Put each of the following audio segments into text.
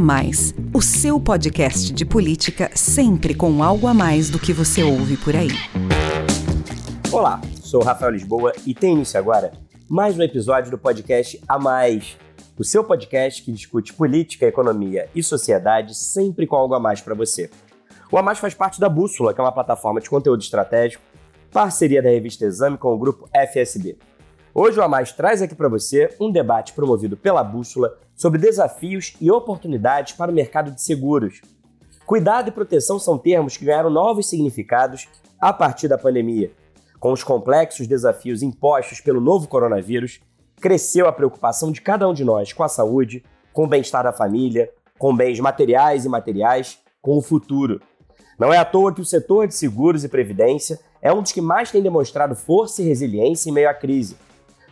Mais, o seu podcast de política sempre com algo a mais do que você ouve por aí. Olá, sou Rafael Lisboa e tem início agora mais um episódio do podcast A Mais, o seu podcast que discute política, economia e sociedade sempre com algo a mais para você. O A Mais faz parte da Bússola, que é uma plataforma de conteúdo estratégico, parceria da revista Exame com o grupo FSB. Hoje o A Mais traz aqui para você um debate promovido pela Bússola sobre desafios e oportunidades para o mercado de seguros. Cuidado e proteção são termos que ganharam novos significados a partir da pandemia. Com os complexos desafios impostos pelo novo coronavírus, cresceu a preocupação de cada um de nós com a saúde, com o bem-estar da família, com bens materiais e materiais, com o futuro. Não é à toa que o setor de seguros e previdência é um dos que mais tem demonstrado força e resiliência em meio à crise.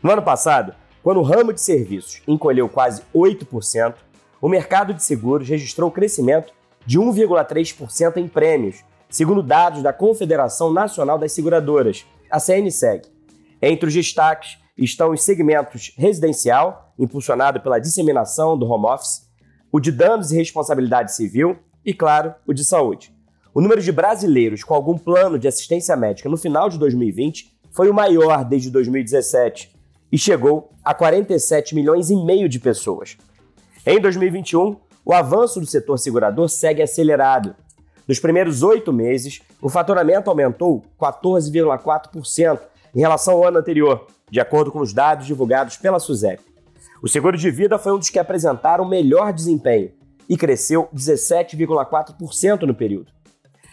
No ano passado, quando o ramo de serviços encolheu quase 8%, o mercado de seguros registrou crescimento de 1,3% em prêmios, segundo dados da Confederação Nacional das Seguradoras, a CNSEG. Entre os destaques estão os segmentos residencial, impulsionado pela disseminação do home office, o de danos e responsabilidade civil e, claro, o de saúde. O número de brasileiros com algum plano de assistência médica no final de 2020 foi o maior desde 2017, e chegou a 47 milhões e meio de pessoas. Em 2021, o avanço do setor segurador segue acelerado. Nos primeiros oito meses, o faturamento aumentou 14,4% em relação ao ano anterior, de acordo com os dados divulgados pela SUSEP. O seguro de vida foi um dos que apresentaram melhor desempenho e cresceu 17,4% no período.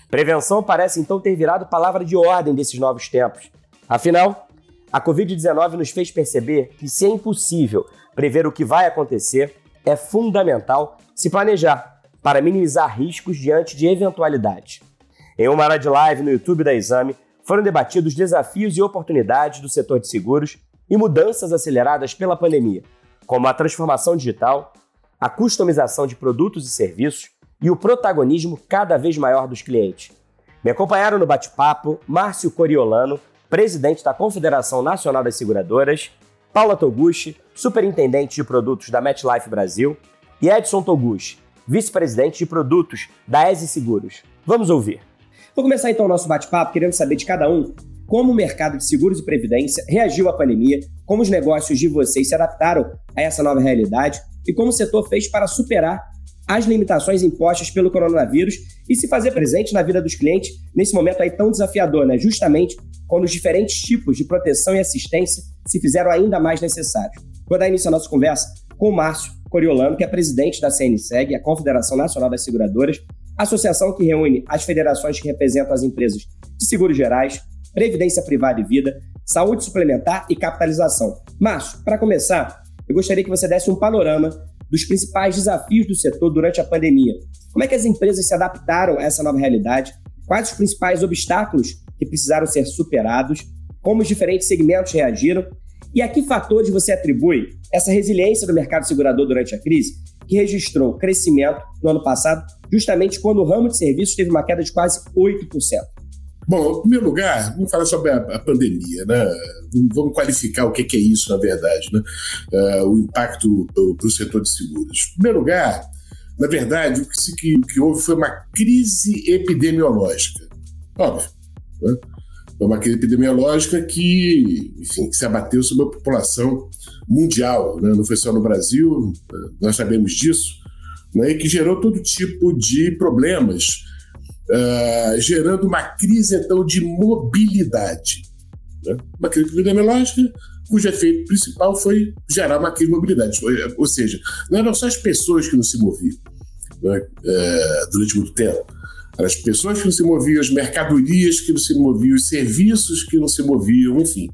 Prevenção parece então ter virado palavra de ordem desses novos tempos. Afinal, a Covid-19 nos fez perceber que, se é impossível prever o que vai acontecer, é fundamental se planejar para minimizar riscos diante de eventualidades. Em uma área de live no YouTube da Exame, foram debatidos desafios e oportunidades do setor de seguros e mudanças aceleradas pela pandemia, como a transformação digital, a customização de produtos e serviços e o protagonismo cada vez maior dos clientes. Me acompanharam no bate-papo Márcio Coriolano, presidente da Confederação Nacional das Seguradoras, Paula Toguchi, superintendente de produtos da MetLife Brasil, e Edson Toguchi, vice-presidente de produtos da ESE Seguros. Vamos ouvir. Vou começar então o nosso bate-papo querendo saber de cada um como o mercado de seguros e previdência reagiu à pandemia, como os negócios de vocês se adaptaram a essa nova realidade e como o setor fez para superar as limitações impostas pelo coronavírus e se fazer presente na vida dos clientes nesse momento aí tão desafiador, né? Justamente quando os diferentes tipos de proteção e assistência se fizeram ainda mais necessários. Vou dar início à nossa conversa com o Márcio Coriolano, que é presidente da CNSEG, a Confederação Nacional das Seguradoras, associação que reúne as federações que representam as empresas de seguros gerais, previdência privada e vida, saúde suplementar e capitalização. Márcio, para começar, eu gostaria que você desse um panorama dos principais desafios do setor durante a pandemia. Como é que as empresas se adaptaram a essa nova realidade? Quais os principais obstáculos que precisaram ser superados, como os diferentes segmentos reagiram e a que fatores você atribui essa resiliência do mercado segurador durante a crise, que registrou crescimento no ano passado, justamente quando o ramo de serviços teve uma queda de quase 8%. Bom, em primeiro lugar, vamos falar sobre a, a pandemia, né? Vamos qualificar o que, que é isso, na verdade, né? Uh, o impacto para o setor de seguros. Em primeiro lugar, na verdade, o que, que, o que houve foi uma crise epidemiológica. Óbvio, né? É uma crise epidemiológica que, enfim, que se abateu sobre a população mundial, né? não foi só no Brasil, nós sabemos disso, né? e que gerou todo tipo de problemas, uh, gerando uma crise então de mobilidade. Né? Uma crise epidemiológica cujo efeito principal foi gerar uma crise de mobilidade, ou seja, não eram só as pessoas que não se moviam né? uh, durante muito tempo, as pessoas que não se moviam, as mercadorias que não se moviam, os serviços que não se moviam, enfim.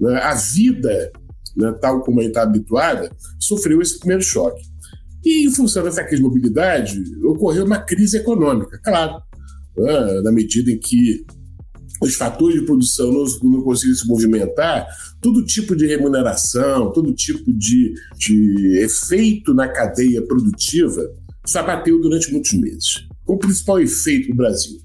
Né? A vida, né, tal como a gente está habituada, sofreu esse primeiro choque. E, em função dessa crise de mobilidade, ocorreu uma crise econômica, claro, né? na medida em que os fatores de produção não, não conseguiram se movimentar, todo tipo de remuneração, todo tipo de, de efeito na cadeia produtiva se abateu durante muitos meses o principal efeito no Brasil?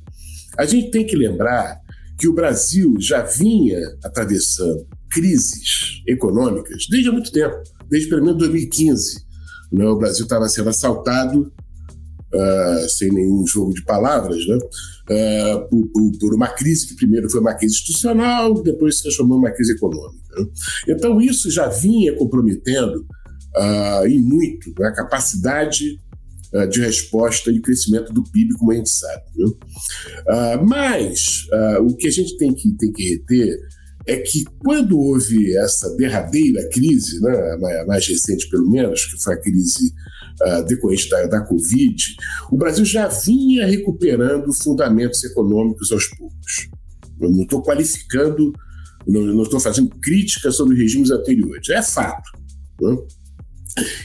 A gente tem que lembrar que o Brasil já vinha atravessando crises econômicas desde há muito tempo, desde pelo menos 2015. Né? O Brasil estava sendo assaltado uh, sem nenhum jogo de palavras, né? Uh, por, por, por, uma crise que primeiro foi uma crise institucional, depois se transformou em uma crise econômica. Né? Então, isso já vinha comprometendo uh, e muito né, a capacidade uh, de resposta e crescimento do PIB, como a gente sabe. mas o que a gente tem que, tem que reter é que quando houve essa derradeira crise, né, mais recente pelo menos, que foi a crise uh, decorrente da, da Covid, o Brasil já vinha recuperando fundamentos econômicos aos poucos. Eu não estou qualificando, não estou fazendo crítica sobre regimes anteriores, é fato. Né?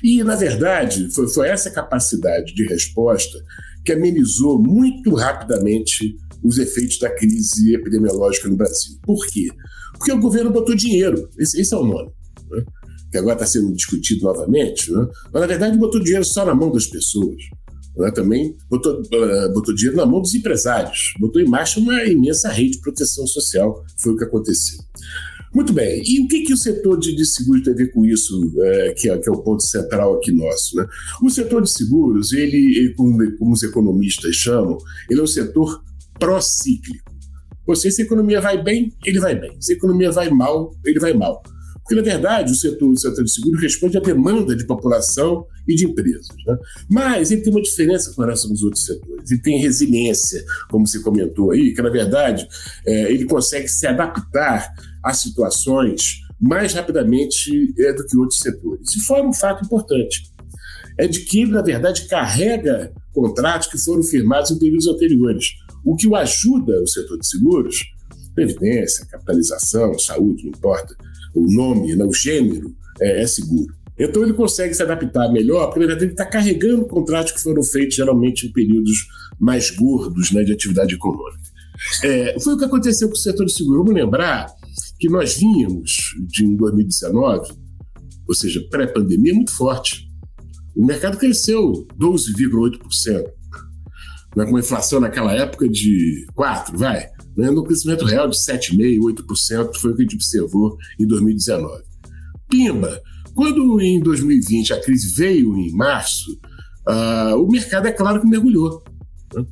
E, na verdade, foi, foi essa capacidade de resposta que amenizou muito rapidamente os efeitos da crise epidemiológica no Brasil. Por quê? Porque o governo botou dinheiro, esse, esse é o nome, né? que agora está sendo discutido novamente, né? mas na verdade botou dinheiro só na mão das pessoas. Né? Também botou, uh, botou dinheiro na mão dos empresários, botou em marcha uma imensa rede de proteção social, foi o que aconteceu. Muito bem, e o que, que o setor de, de seguros tem a ver com isso, é, que, é, que, é, o ponto central aqui nosso? Né? O setor de seguros, ele, ele como, como os economistas chamam, ele é um setor procíclico. Seja, se a economia vai bem, ele vai bem. Se a economia vai mal, ele vai mal. Porque, na verdade, o setor, o setor de seguro responde à demanda de população e de empresas. Né? Mas ele tem uma diferença com relação aos outros setores. Ele tem resiliência, como você comentou aí, que, na verdade, é, ele consegue se adaptar a situações mais rapidamente é, do que outros setores. E fora um fato importante, é de que ele, na verdade, carrega contratos que foram firmados em períodos anteriores. O que o ajuda o setor de seguros, previdência, capitalização, saúde, não importa, o nome, né, o gênero, é, é seguro. Então ele consegue se adaptar melhor, porque ele está carregando contratos que foram feitos geralmente em períodos mais gordos né, de atividade econômica. É, foi o que aconteceu com o setor de seguro. Vamos lembrar que nós vínhamos de em 2019, ou seja, pré-pandemia, muito forte. O mercado cresceu 12,8% né, com uma inflação naquela época de 4%, vai, né, no crescimento real de 7,5%, 8%, foi o que a gente observou em 2019. Pimba! Quando em 2020 a crise veio em março, uh, o mercado, é claro que mergulhou. Né?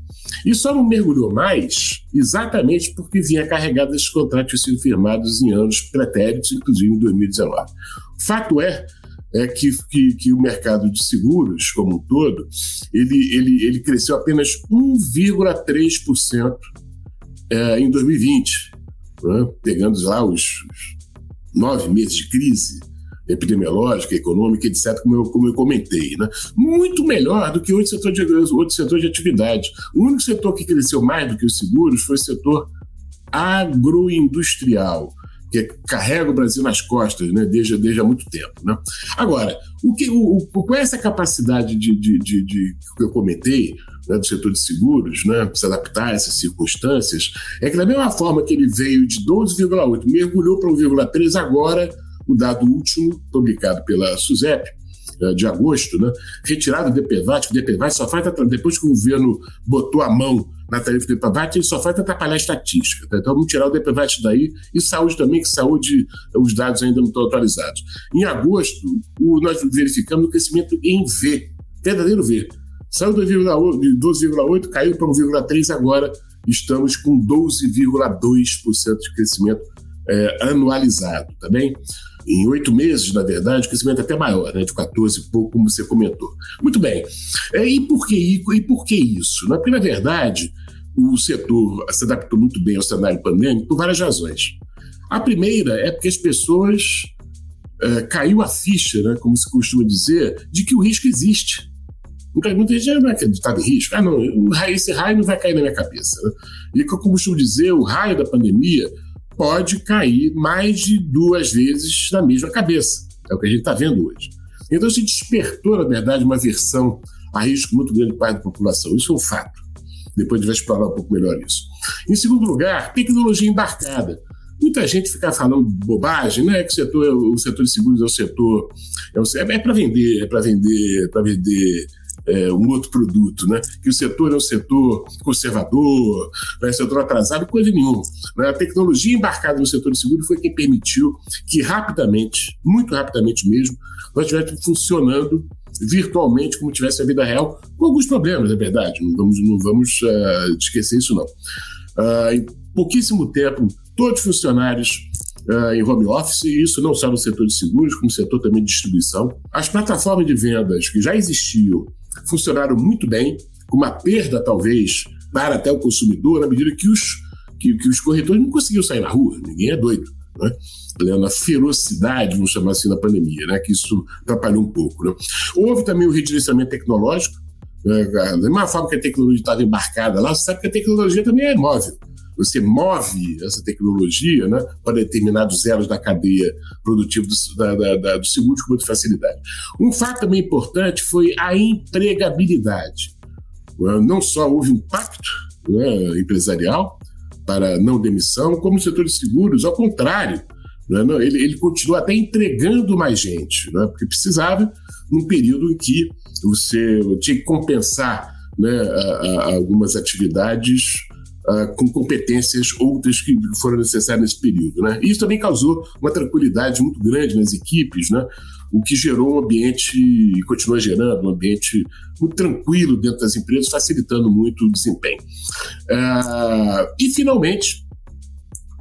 E só não mergulhou mais exatamente porque vinha carregado desses contratos que firmados em anos pretéritos, inclusive em 2019. Fato é é que, que, que, o mercado de seguros, como um todo, ele, ele, ele cresceu apenas 1,3% é, em 2020, né? pegando lá os, os, nove meses de crise epidemiológica, econômica, etc., como eu, como eu comentei. Né? Muito melhor do que outro setor, de, outro setor de atividade. O único setor que cresceu mais do que os seguros foi o setor agroindustrial que carrega o Brasil nas costas né, desde, desde há muito tempo. Né? Agora, o que, o, o, com essa capacidade de, de, de, de que eu comentei, né, do setor de seguros, né, se adaptar a essas circunstâncias, é que da mesma forma que ele veio de 12,8, mergulhou para 1,3, agora o dado último, publicado pela SUSEP, eh, de agosto, né, retirada do DPVAT, o DPVAT só faz, depois que o governo botou a mão na tarifa do DPVAT, ele só faz atrapalhar a estatística. Tá? Então vamos tirar o DPVAT daí e saúde também, que saúde, os dados ainda não estão atualizados. Em agosto, o, nós verificamos o crescimento em V, verdadeiro V. Saiu de 12,8, caiu para 1,3, agora estamos com 12,2% de crescimento é, anualizado, tá bem? Em oito meses, na verdade, o crescimento é até maior, né, de 14 e pouco, como você comentou. Muito bem. É, e, por que, e por que isso? Né? Porque, na verdade, o setor se adaptou muito bem ao cenário pandêmico por várias razões. A primeira é porque as pessoas é, caiu a ficha, né, como se costuma dizer, de que o risco existe. Muita gente não é acreditado em risco. Ah, não, esse raio não vai cair na minha cabeça. Né? E como eu costumo dizer, o raio da pandemia pode cair mais de duas vezes na mesma cabeça. É o que a gente está vendo hoje. Então se despertou, na verdade, uma versão a risco muito grande para a população. Isso é um fato. Depois a gente vai explorar um pouco melhor isso. Em segundo lugar, tecnologia embarcada. Muita gente fica falando bobagem, né? Que o setor, o setor de seguros é o setor. É, é para vender, é para vender, para vender é, um outro produto, né? que o setor é um setor conservador, é um setor atrasado, coisa nenhuma. Né? A tecnologia embarcada no setor de seguro foi quem permitiu que rapidamente, muito rapidamente mesmo, nós estivéssemos funcionando virtualmente como tivesse a vida real, com alguns problemas, é verdade, não vamos, não vamos uh, esquecer isso não. Uh, em pouquíssimo tempo, todos os funcionários uh, em home office, e isso não só no setor de seguros, como no setor também de distribuição. As plataformas de vendas que já existiam funcionaram muito bem, com uma perda, talvez, para até o consumidor, na medida que os, que, que os corretores não conseguiam sair na rua, ninguém é doido. Né? Na ferocidade, vamos chamar assim, da pandemia, né? que isso atrapalhou um pouco. Né? Houve também o redirecionamento tecnológico, né? da mesma forma que a tecnologia estava embarcada lá, você sabe que a tecnologia também é móvel você move essa tecnologia né, para determinados elos da cadeia produtiva do, da, da, da, do seguro com muita facilidade. Um fato também importante foi a empregabilidade. Não só houve um pacto né, empresarial para não demissão, como no setor de seguros, ao contrário, né, ele, ele continua até entregando mais gente, né, porque precisava, num período em que você tinha que compensar né, a, a algumas atividades com competências outras que foram necessárias nesse período. Né? Isso também causou uma tranquilidade muito grande nas equipes, né? o que gerou um ambiente, e continua gerando, um ambiente muito tranquilo dentro das empresas, facilitando muito o desempenho. Uh, e, finalmente,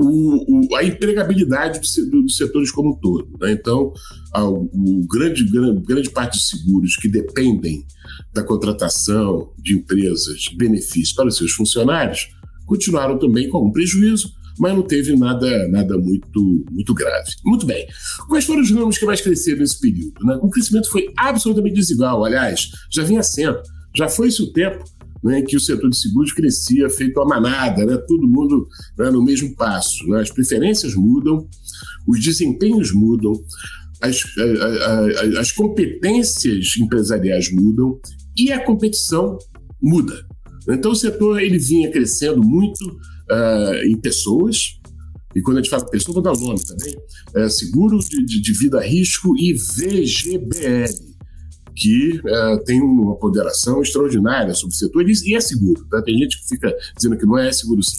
o, o, a empregabilidade dos do, do setores como um todo. Né? Então, a, o grande, grande, grande parte dos seguros que dependem da contratação de empresas de benefícios para os seus funcionários continuaram também com algum prejuízo, mas não teve nada, nada muito, muito grave. Muito bem. Quais foram os ramos que mais cresceram nesse período? Né? O crescimento foi absolutamente desigual. Aliás, já vinha sendo. Já foi esse o tempo né, em que o setor de seguros crescia feito a manada, né, todo mundo né, no mesmo passo. Né? As preferências mudam, os desempenhos mudam, as, as, as competências empresariais mudam e a competição muda. Então o setor ele vinha crescendo muito uh, em pessoas, e quando a gente fala pessoa, vou dar o nome também, é seguro de, de, de vida risco e VGBL, que uh, tem uma ponderação extraordinária sobre o setor e é seguro. Tá? Tem gente que fica dizendo que não é, é seguro sim.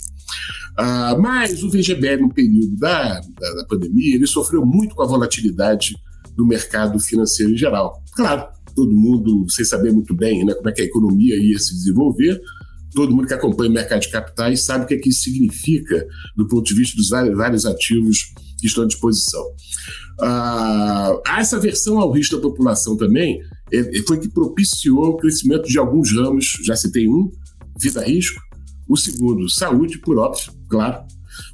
Uh, mas o VGBL, no período da, da, da pandemia, ele sofreu muito com a volatilidade do mercado financeiro em geral. Claro, todo mundo sem saber muito bem né, como é que a economia ia se desenvolver. Todo mundo que acompanha o mercado de capitais sabe o que, é que isso significa do ponto de vista dos vários ativos que estão à disposição. Ah, essa versão ao risco da população também é, é, foi que propiciou o crescimento de alguns ramos, já citei um, vida risco, o segundo, saúde, por óbvio, claro,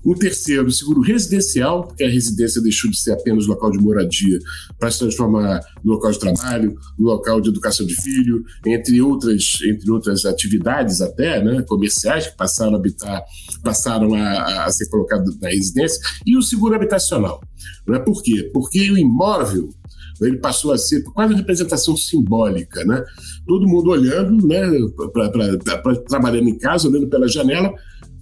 um terceiro, seguro residencial, porque a residência deixou de ser apenas local de moradia para se transformar no local de trabalho, no local de educação de filho, entre outras, entre outras atividades até, né, comerciais que passaram a habitar, passaram a, a ser colocados na residência, e o seguro habitacional. Né? Por quê? Porque o imóvel ele passou a ser quase uma representação simbólica, né? Todo mundo olhando, né, pra, pra, pra, trabalhando em casa, olhando pela janela,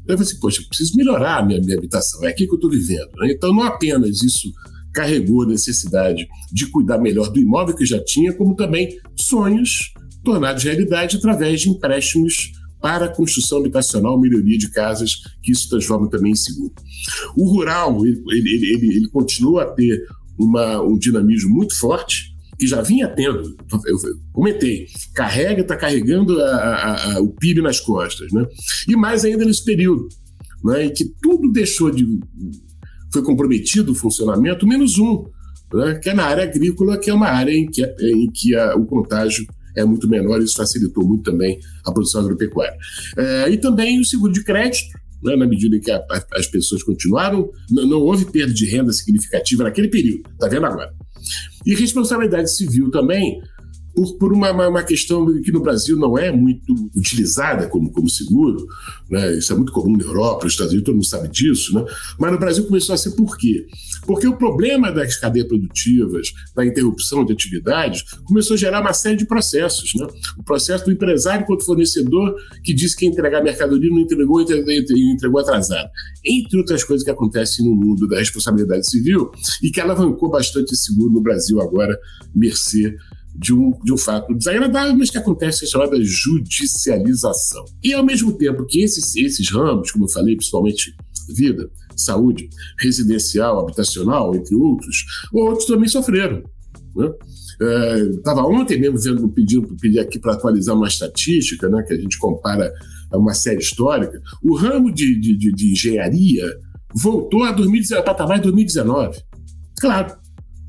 eu falei assim, poxa, eu preciso melhorar a minha, minha habitação, é aqui que eu estou vivendo. Né? Então, não apenas isso carregou a necessidade de cuidar melhor do imóvel que já tinha, como também sonhos tornados realidade através de empréstimos para a construção habitacional, melhoria de casas, que isso transforma também em seguro. O rural, ele, ele, ele, ele continua a ter uma, um dinamismo muito forte, que já vinha tendo, eu comentei, carrega, está carregando a, a, a, o PIB nas costas, né? E mais ainda nesse período, né, em que tudo deixou de. foi comprometido o funcionamento, menos um, né, que é na área agrícola, que é uma área em que, em que o contágio é muito menor, isso facilitou muito também a produção agropecuária. É, e também o seguro de crédito, né, na medida em que a, a, as pessoas continuaram, não, não, houve perda de renda significativa naquele período, está vendo agora? E responsabilidade civil também, por, por uma, uma, questão que no Brasil não é muito utilizada como, como seguro, né? isso é muito comum na Europa, nos Estados Unidos, todo mundo sabe disso, né? mas no Brasil começou a ser por quê? Porque o problema das cadeias produtivas, da interrupção de atividades, começou a gerar uma série de processos. Né? O processo do empresário quanto fornecedor, que disse que ia entregar mercadoria não entregou e entregou atrasado. Entre outras coisas que acontecem no mundo da responsabilidade civil e que alavancou bastante seguro no Brasil agora, mercê de um, de um fato desagradável, mas que acontece, que é chamada judicialização. E ao mesmo tempo que esses, esses ramos, como eu falei, principalmente vida, saúde, residencial, habitacional, entre outros, outros também sofreram. Né? Estava é, ontem mesmo vendo, pedindo pedir aqui para atualizar uma estatística, né, que a gente compara a uma série histórica. O ramo de, de, de, de engenharia voltou a 2019, patamar de 2019. Claro,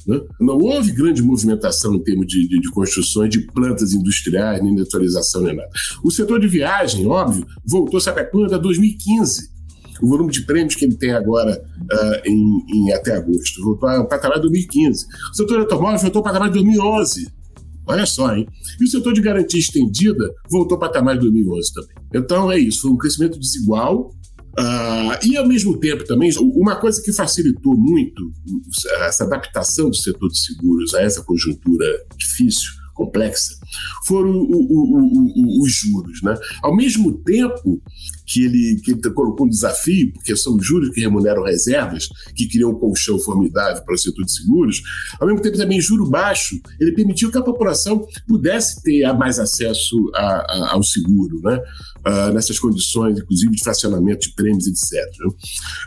né? Não houve grande movimentação em termos de, de, de, construções de plantas industriais, nem de atualização, nem nada. O setor de viagem, óbvio, voltou, sabe a quando? A 2015 o volume de prêmios que ele tem agora uh, em, em, até agosto. Voltou ao patamar de 2015. O setor automóvel voltou ao patamar de 2011. Olha só, hein? E o setor de garantia estendida voltou ao patamar de 2011 também. Então é isso, foi um crescimento desigual. Uh, e ao mesmo tempo também, uma coisa que facilitou muito essa adaptação do setor de seguros a essa conjuntura difícil complexa foram o, o, o, os juros. Né? Ao mesmo tempo que ele, que ele colocou um desafio, porque são juros que remuneram reservas, que criam um colchão formidável para o setor de seguros, ao mesmo tempo também juro baixo, ele permitiu que a população pudesse ter mais acesso a, a, ao seguro, né? Uh, nessas condições, inclusive de fracionamento de prêmios, etc.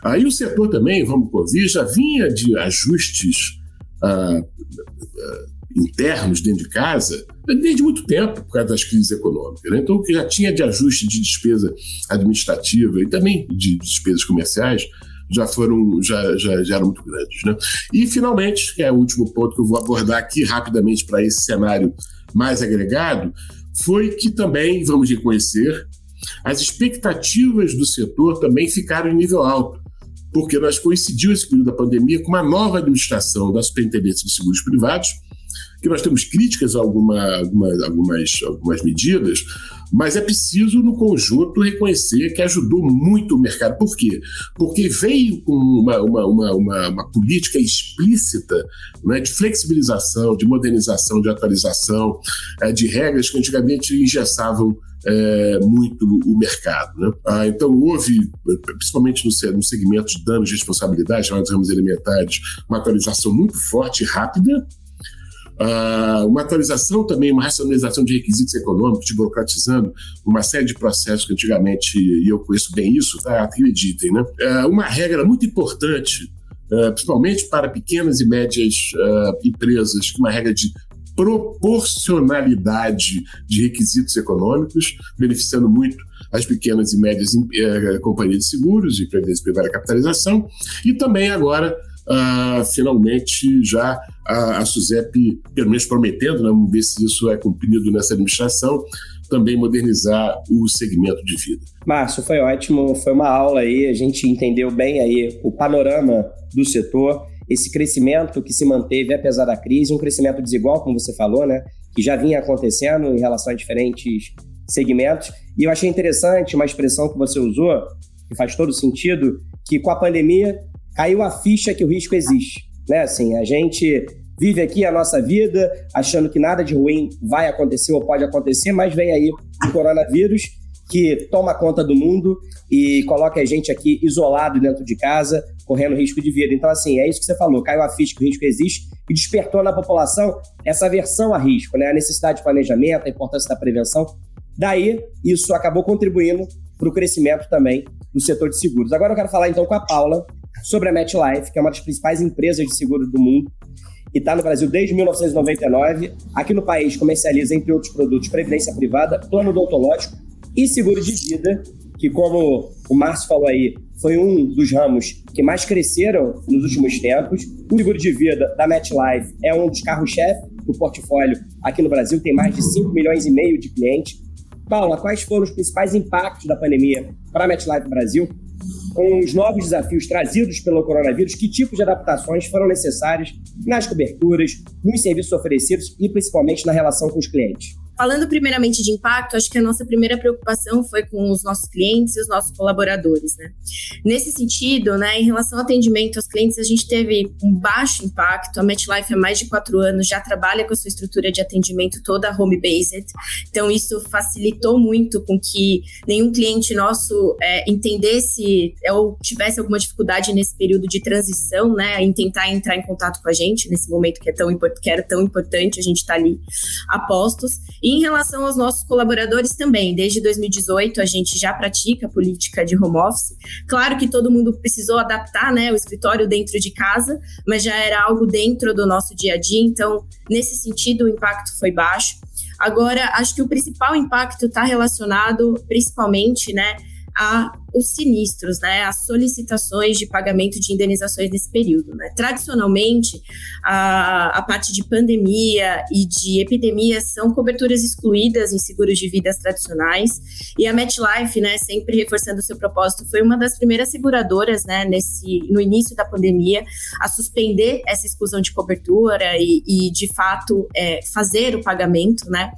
Aí o setor também, vamos por vir, já vinha de ajustes uh, uh, internos dentro de casa desde muito tempo, por causa das crises econômicas. Né? Então, o que já tinha de ajuste de despesa administrativa e também de despesas comerciais já foram já, já, já eram muito grandes. Né? E, finalmente, que é o último ponto que eu vou abordar aqui rapidamente para esse cenário mais agregado, foi que também, vamos reconhecer, as expectativas do setor também ficaram em nível alto porque nós coincidiu esse período da pandemia com uma nova administração da Superintendência de Seguros Privados, que nós temos críticas a alguma, alguma, algumas, algumas medidas, mas é preciso, no conjunto, reconhecer que ajudou muito o mercado. Por quê? Porque veio com uma, uma, uma, uma, uma política explícita né, de flexibilização, de modernização, de atualização, é, de regras que antigamente engessavam é, muito o mercado. Né? Ah, então, houve, principalmente no, no segmento de danos de responsabilidade, chamados ramos elementares, uma atualização muito forte e rápida, Uh, uma atualização também, uma racionalização de requisitos econômicos, burocratizando uma série de processos que antigamente, e eu conheço bem isso, tá? acreditem, né? Uh, uma regra muito importante, uh, principalmente para pequenas e médias empresas, uma regra de proporcionalidade de requisitos econômicos, beneficiando muito as pequenas e médias companhias de seguros e previdência privada capitalização, e também agora uh, finalmente já a, a SUSEP, pelo menos prometendo, né, vamos ver se isso é cumprido nessa administração, também modernizar o segmento de vida. Márcio, foi ótimo, foi uma aula aí, a gente entendeu bem aí o panorama do setor, esse crescimento que se manteve apesar da crise, um crescimento desigual, como você falou, né, que já vinha acontecendo em relação a diferentes segmentos. E eu achei interessante uma expressão que você usou, que faz todo sentido, que com a pandemia caiu a ficha que o risco existe. Né? Assim, a gente vive aqui a nossa vida achando que nada de ruim vai acontecer ou pode acontecer, mas vem aí o coronavírus que toma conta do mundo e coloca a gente aqui isolado dentro de casa, correndo risco de vida. Então, assim, é isso que você falou, caiu a ficha que o risco existe e despertou na população essa aversão a risco, né? a necessidade de planejamento, a importância da prevenção. Daí, isso acabou contribuindo para o crescimento também do setor de seguros. Agora eu quero falar então com a Paula, sobre a MetLife, que é uma das principais empresas de seguros do mundo e está no Brasil desde 1999. Aqui no país comercializa, entre outros produtos, previdência privada, plano odontológico e seguro de vida, que, como o Márcio falou aí, foi um dos ramos que mais cresceram nos últimos tempos. O seguro de vida da MetLife é um dos carros-chefe do portfólio aqui no Brasil, tem mais de 5 milhões e meio de clientes. Paula, quais foram os principais impactos da pandemia para a MetLife Brasil? Com os novos desafios trazidos pelo coronavírus, que tipos de adaptações foram necessárias nas coberturas, nos serviços oferecidos e principalmente na relação com os clientes. Falando primeiramente de impacto, acho que a nossa primeira preocupação foi com os nossos clientes e os nossos colaboradores, né? Nesse sentido, né, em relação ao atendimento aos clientes, a gente teve um baixo impacto. A MetLife há mais de quatro anos já trabalha com a sua estrutura de atendimento toda home-based, então isso facilitou muito com que nenhum cliente nosso é, entendesse ou tivesse alguma dificuldade nesse período de transição, né, em tentar entrar em contato com a gente nesse momento que é tão que era tão importante, a gente está ali a postos. E Em relação aos nossos colaboradores também, desde 2018 a gente já pratica política de home office. Claro que todo mundo precisou adaptar né, o escritório dentro de casa, mas já era algo dentro do nosso dia a dia, então, nesse sentido, o impacto foi baixo. Agora, acho que o principal impacto está relacionado principalmente né, a os sinistros, né, as solicitações de pagamento de indenizações nesse período. Né. Tradicionalmente, a, a parte de pandemia e de epidemia são coberturas excluídas em seguros de vidas tradicionais, e a MetLife, né, sempre reforçando o seu propósito, foi uma das primeiras seguradoras, né, nesse, no início da pandemia, a suspender essa exclusão de cobertura e, e de fato, é, fazer o pagamento, né,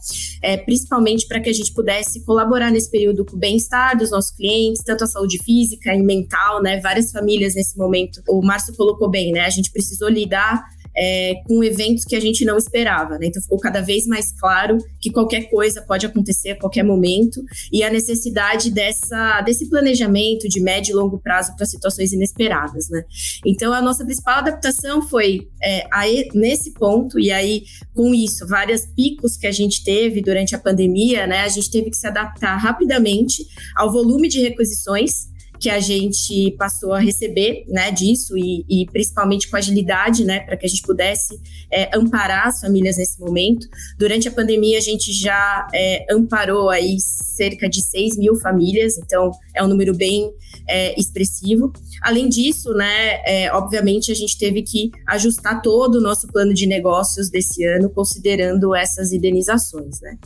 é, principalmente para que a gente pudesse colaborar nesse período com o bem-estar dos nossos clientes, tanto a saúde física e mental, né? Várias famílias nesse momento, o Márcio colocou bem, né? A gente precisou lidar é, com eventos que a gente não esperava, né? Então ficou cada vez mais claro que qualquer coisa pode acontecer a qualquer momento e a necessidade dessa, desse planejamento de médio e longo prazo para situações inesperadas, né? Então a nossa principal adaptação foi é, aí, nesse ponto e aí com isso vários picos que a gente teve durante a pandemia, né? A gente teve que se adaptar rapidamente ao volume de requisições que a gente passou a receber, né, disso e, e principalmente com agilidade, né, para que a gente pudesse é, amparar as famílias nesse momento. Durante a pandemia, a gente já é, amparou aí cerca de 6 mil famílias, então é um número bem é, expressivo. Além disso, né, é, obviamente a gente teve que ajustar todo o nosso plano de negócios desse ano, considerando essas indenizações, né.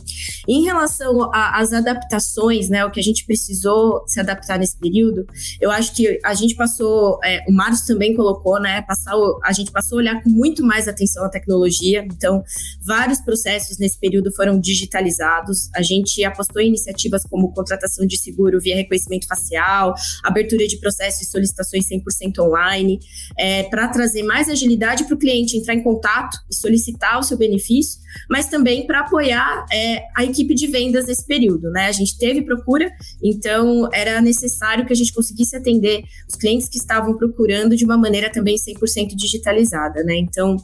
Em relação às adaptações, né, o que a gente precisou se adaptar nesse período, eu acho que a gente passou, é, o Márcio também colocou, né, passar, a gente passou a olhar com muito mais atenção à tecnologia, então vários processos nesse período foram digitalizados, a gente apostou em iniciativas como contratação de seguro via reconhecimento facial, abertura de processos e solicitações 100% online, é, para trazer mais agilidade para o cliente entrar em contato e solicitar o seu benefício, mas também para apoiar é, a equipe de vendas nesse período, né? A gente teve procura, então era necessário que a gente conseguisse atender os clientes que estavam procurando de uma maneira também 100% digitalizada, né? Então,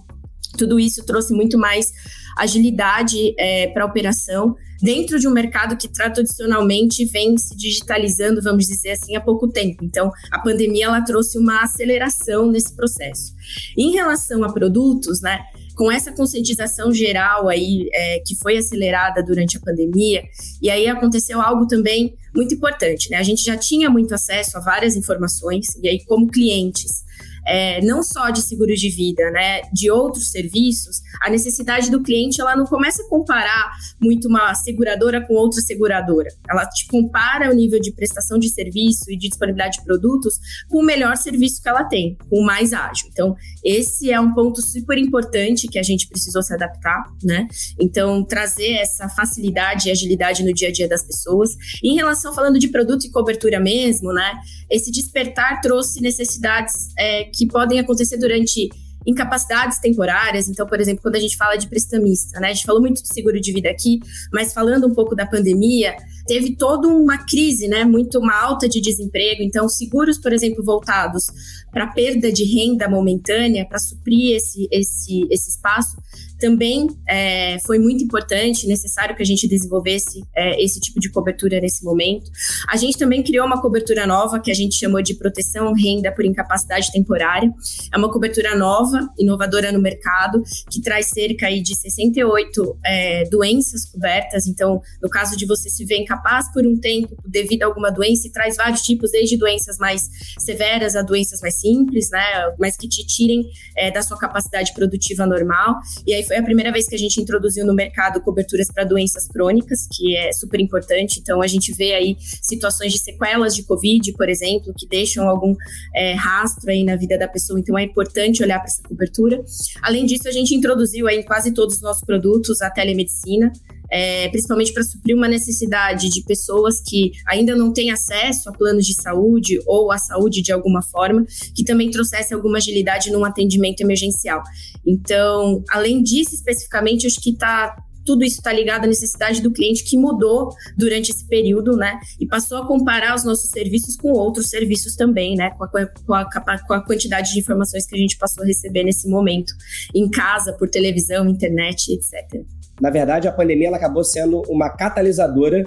tudo isso trouxe muito mais agilidade é, para a operação dentro de um mercado que tradicionalmente vem se digitalizando, vamos dizer assim, há pouco tempo. Então, a pandemia ela trouxe uma aceleração nesse processo. Em relação a produtos, né? com essa conscientização geral aí é, que foi acelerada durante a pandemia, e aí aconteceu algo também muito importante, né? A gente já tinha muito acesso a várias informações, e aí, como clientes, é, não só de seguro de vida, né, de outros serviços, a necessidade do cliente ela não começa a comparar muito uma seguradora com outra seguradora. Ela te compara o nível de prestação de serviço e de disponibilidade de produtos com o melhor serviço que ela tem, com o mais ágil. Então, esse é um ponto super importante que a gente precisou se adaptar, né? Então, trazer essa facilidade e agilidade no dia a dia das pessoas. Em relação, falando de produto e cobertura mesmo, né? Esse despertar trouxe necessidades é, que podem acontecer durante incapacidades temporárias. Então, por exemplo, quando a gente fala de prestamista, né? A gente falou muito de seguro de vida aqui, mas falando um pouco da pandemia, teve toda uma crise, né? Muito uma alta de desemprego. Então, seguros, por exemplo, voltados para perda de renda momentânea, para suprir esse, esse, esse espaço, também é, foi muito importante, necessário que a gente desenvolvesse é, esse tipo de cobertura nesse momento. A gente também criou uma cobertura nova que a gente chamou de proteção renda por incapacidade temporária. É uma cobertura nova, inovadora no mercado, que traz cerca de 68 é, doenças cobertas. Então, no caso de você se ver incapaz por um tempo devido a alguma doença, e traz vários tipos, desde doenças mais severas a doenças mais simples, né, mas que te tirem é, da sua capacidade produtiva normal. E aí foi a primeira vez que a gente introduziu no mercado coberturas para doenças crônicas, que é super importante. Então, a gente vê aí situações de sequelas de Covid, por exemplo, que deixam algum é, rastro aí na vida da pessoa. Então, é importante olhar para essa cobertura. Além disso, a gente introduziu aí em quase todos os nossos produtos a telemedicina é, principalmente para suprir uma necessidade de pessoas que ainda não têm acesso a planos de saúde ou à saúde de alguma forma, que também trouxesse alguma agilidade num atendimento emergencial. Então, além disso, especificamente, acho que está tudo isso está ligado à necessidade do cliente que mudou durante esse período, né? E passou a comparar os nossos serviços com outros serviços também, né? Com a, com a, com a quantidade de informações que a gente passou a receber nesse momento, em casa, por televisão, internet, etc. na verdade, a pandemia ela acabou sendo uma catalisadora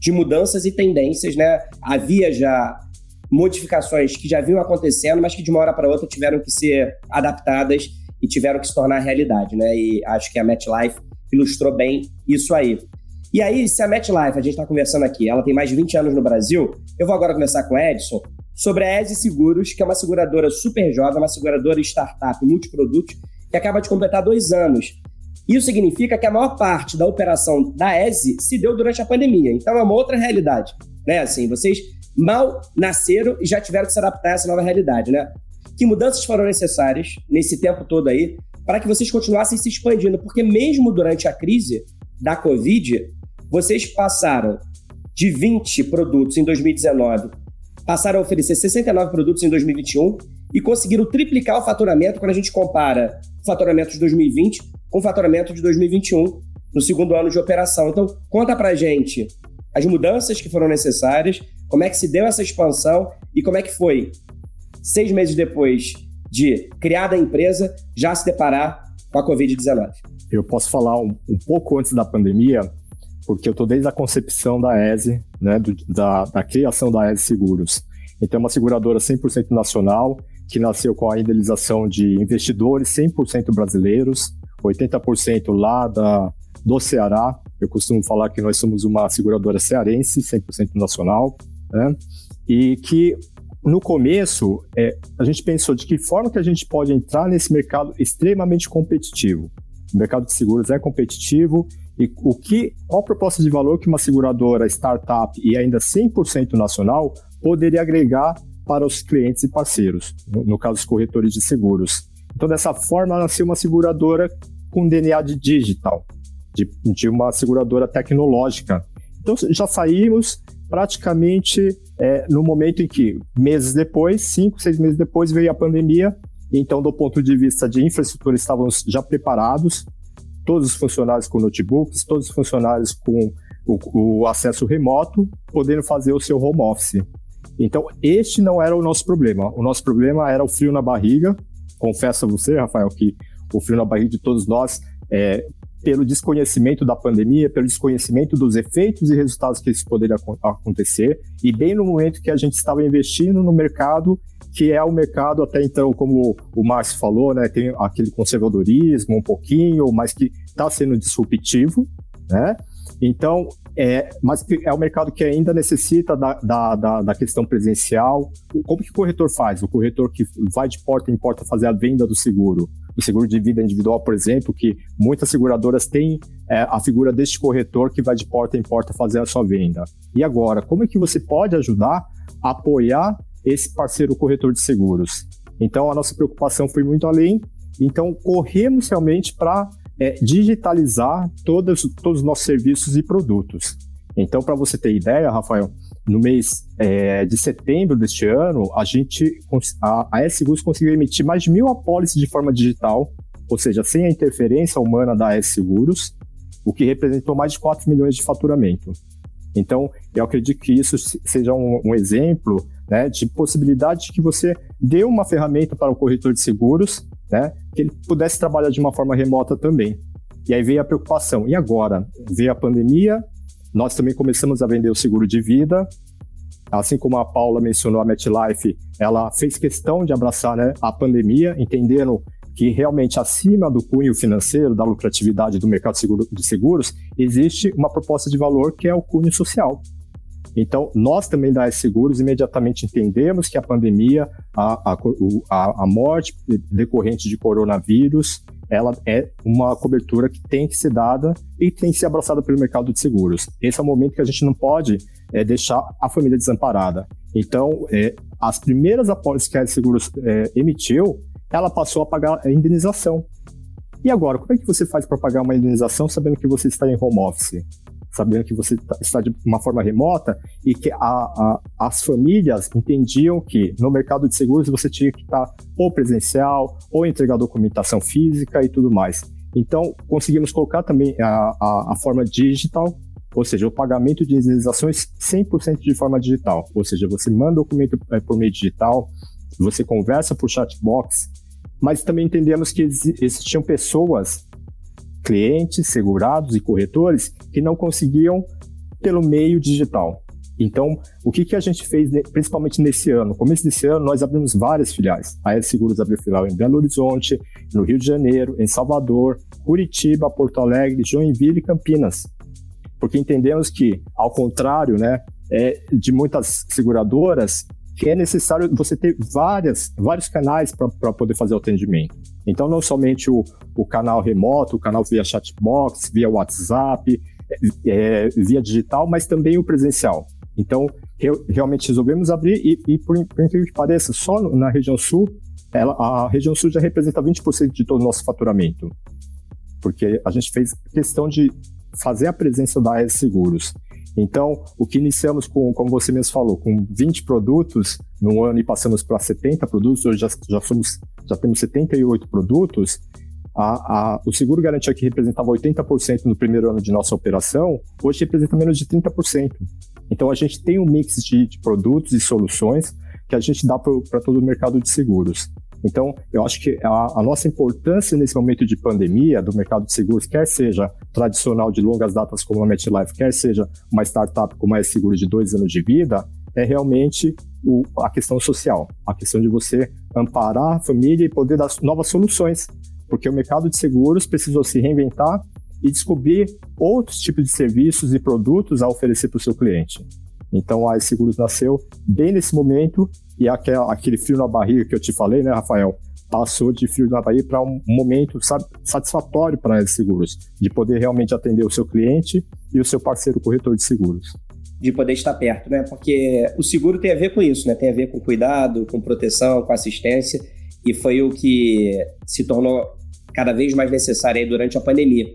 de mudanças e tendências, né? Havia já modificações que já vinham acontecendo, mas que de uma hora para outra tiveram que ser adaptadas e tiveram que se tornar realidade, né? E acho que a MetLife ilustrou bem isso aí. E aí, se a MetLife, a gente está conversando aqui, ela tem mais de 20 anos no Brasil, eu vou agora conversar com o Edson sobre a ESE Seguros, que é uma seguradora super jovem, uma seguradora startup multiprodutos, que acaba de completar dois anos. Isso significa que a maior parte da operação da ESE se deu durante a pandemia. Então é uma outra realidade. Né? Assim, vocês mal nasceram e já tiveram que se adaptar a essa nova realidade. Né? Que mudanças foram necessárias nesse tempo todo aí para que vocês continuassem se expandindo? Porque mesmo durante a crise da Covid, vocês passaram de 20 produtos em 2019, passaram a oferecer 69 produtos em 2021 e conseguiram triplicar o faturamento quando a gente compara o faturamento de 2020 com faturamento de 2021 no segundo ano de operação. Então, conta pra gente as mudanças que foram necessárias, como é que se deu essa expansão e como é que foi, seis meses depois de criada a empresa, já se deparar com a Covid-19. Eu posso falar um, um, pouco antes da pandemia, porque eu estou desde a concepção da ESE, né, do, da, da criação da ESE Seguros. Então, é uma seguradora 100% nacional, que nasceu com a idealização de investidores 100% brasileiros, 80% lá da, do Ceará. Eu costumo falar que nós somos uma seguradora cearense, 100% nacional, né? e que no começo é, a gente pensou de que forma que a gente pode entrar nesse mercado extremamente competitivo. O mercado de seguros é competitivo e o que, qual a proposta de valor que uma seguradora startup e ainda 100% nacional poderia agregar para os clientes e parceiros, no, no caso os corretores de seguros. Então, dessa forma, nasceu uma seguradora com DNA de digital, de, de uma seguradora tecnológica. Então, já saímos praticamente é, no momento em que, meses depois, cinco, seis meses depois, veio a pandemia. Então, do ponto de vista de infraestrutura, estávamos já preparados, todos os funcionários com notebooks, todos os funcionários com o, o acesso remoto, podendo fazer o seu home office. Então, este não era o nosso problema. O nosso problema era o frio na barriga. Confesso a você, Rafael, que o frio na barriga de todos nós é, pelo desconhecimento da pandemia, pelo desconhecimento dos efeitos e resultados que isso poderia acontecer, e bem no momento que a gente estava investindo no mercado, que é o mercado até então, como o Márcio falou, né, tem aquele conservadorismo um pouquinho, mas que está sendo disruptivo, né? Então, é, mas é um mercado que ainda necessita da, da, da, da, questão presencial. Como que o corretor faz? O corretor que vai de porta em porta fazer a venda do seguro. O seguro de vida individual, por exemplo, que muitas seguradoras têm é, a figura deste corretor que vai de porta em porta fazer a sua venda. E agora, como é que você pode ajudar a apoiar esse parceiro corretor de seguros? Então, a nossa preocupação foi muito além. Então, corremos realmente para é digitalizar todos, os nossos serviços e produtos. Então, para você ter ideia, Rafael, no mês é, de setembro deste ano, a gente, a, a conseguiu emitir mais de mil apólices de forma digital, ou seja, sem a interferência humana da S-Seguros, o que representou mais de 4 milhões de faturamento. Então, eu acredito que isso seja um, um exemplo né, de possibilidade de que você dê uma ferramenta para o corretor de seguros né? Que ele pudesse trabalhar de uma forma remota também. E aí veio a preocupação. E agora? Veio a pandemia, nós também começamos a vender o seguro de vida. Assim como a Paula mencionou, a MetLife, ela fez questão de abraçar né, a pandemia, entendendo que realmente acima do cunho financeiro, da lucratividade do mercado de seguros, existe uma proposta de valor que é o cunho social. Então, nós também da Seguros imediatamente entendemos que a pandemia, a, a, a morte decorrente de coronavírus, ela é uma cobertura que tem que ser dada e tem que ser abraçada pelo mercado de seguros. Esse é o momento que a gente não pode é, deixar a família desamparada. Então, é, as primeiras apólices que a Seguros é, emitiu, ela passou a pagar a indenização. E agora, como é que você faz para pagar uma indenização sabendo que você está em home office? Sabendo que você tá, está de uma forma remota e que a, a, as famílias entendiam que no mercado de seguros você tinha que estar ou presencial ou entregar documentação física e tudo mais. Então, conseguimos colocar também a, a, a forma digital, ou seja, o pagamento de indenizações 100% de forma digital. Ou seja, você manda documento é, por meio digital, você conversa por chatbox, mas também entendemos que existiam pessoas clientes, segurados e corretores que não conseguiam pelo meio digital. Então, o que, que a gente fez, principalmente nesse ano? No começo desse ano, nós abrimos várias filiais. A Aérea Seguros abriu filial em Belo Horizonte, no Rio de Janeiro, em Salvador, Curitiba, Porto Alegre, Joinville e Campinas. Porque entendemos que, ao contrário né, é, de muitas seguradoras, que é necessário você ter várias, vários canais para poder fazer o atendimento. Então, não somente o, o canal remoto, o canal via chatbox, via WhatsApp, é, via digital, mas também o presencial. Então, realmente resolvemos abrir e, e por, por incrível que pareça, só na região sul, ela, a região sul já representa 20% de todo o nosso faturamento. Porque a gente fez questão de fazer a presença da AES Seguros. Então, o que iniciamos com, como você mesmo falou, com 20 produtos no ano e passamos para 70 produtos, hoje já, já, somos, já temos 78 produtos, a, a, o seguro garantia que representava 80% no primeiro ano de nossa operação, hoje representa menos de 30%. Então a gente tem um mix de, de produtos e soluções que a gente dá para todo o mercado de seguros. Então, eu acho que a, a, nossa importância nesse momento de pandemia do mercado de seguros, quer seja tradicional de longas datas como a MetLife, quer seja uma startup com mais seguro de dois anos de vida, é realmente o, a questão social, a questão de você amparar a família e poder dar novas soluções porque o mercado de seguros precisou se reinventar e descobrir outros tipos de serviços e produtos a oferecer para o seu cliente. Então a Seguros nasceu bem nesse momento e aquela, aquele frio na barriga que eu te falei, né, Rafael, passou de frio na barriga para um momento satisfatório para a Seguros, de poder realmente atender o seu cliente e o seu parceiro corretor de seguros. De poder estar perto, né? Porque o seguro tem a ver com isso, né? Tem a ver com cuidado, com proteção, com assistência, e foi o que se tornou cada vez mais necessária durante a pandemia.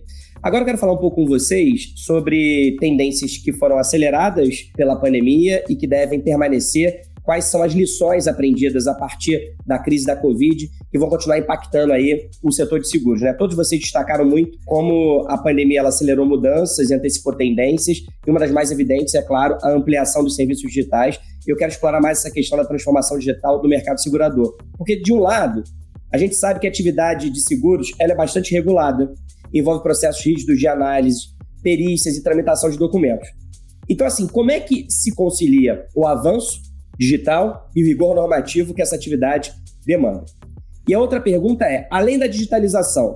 Agora eu quero falar um pouco com vocês sobre tendências que foram aceleradas pela pandemia e que devem permanecer. Quais são as lições aprendidas a partir da crise da Covid que vão continuar impactando aí o setor de seguros, né? Todos vocês destacaram muito como a pandemia ela acelerou mudanças e antecipou tendências, e uma das mais evidentes é, claro, a ampliação dos serviços digitais. Eu quero explorar mais essa questão da transformação digital do mercado segurador. Porque, de um lado, a gente sabe que a atividade de seguros ela é bastante regulada, envolve processos rígidos de análise, perícias e tramitação de documentos. Então, assim, como é que se concilia o avanço digital e o rigor normativo que essa atividade demanda? E a outra pergunta é: além da digitalização,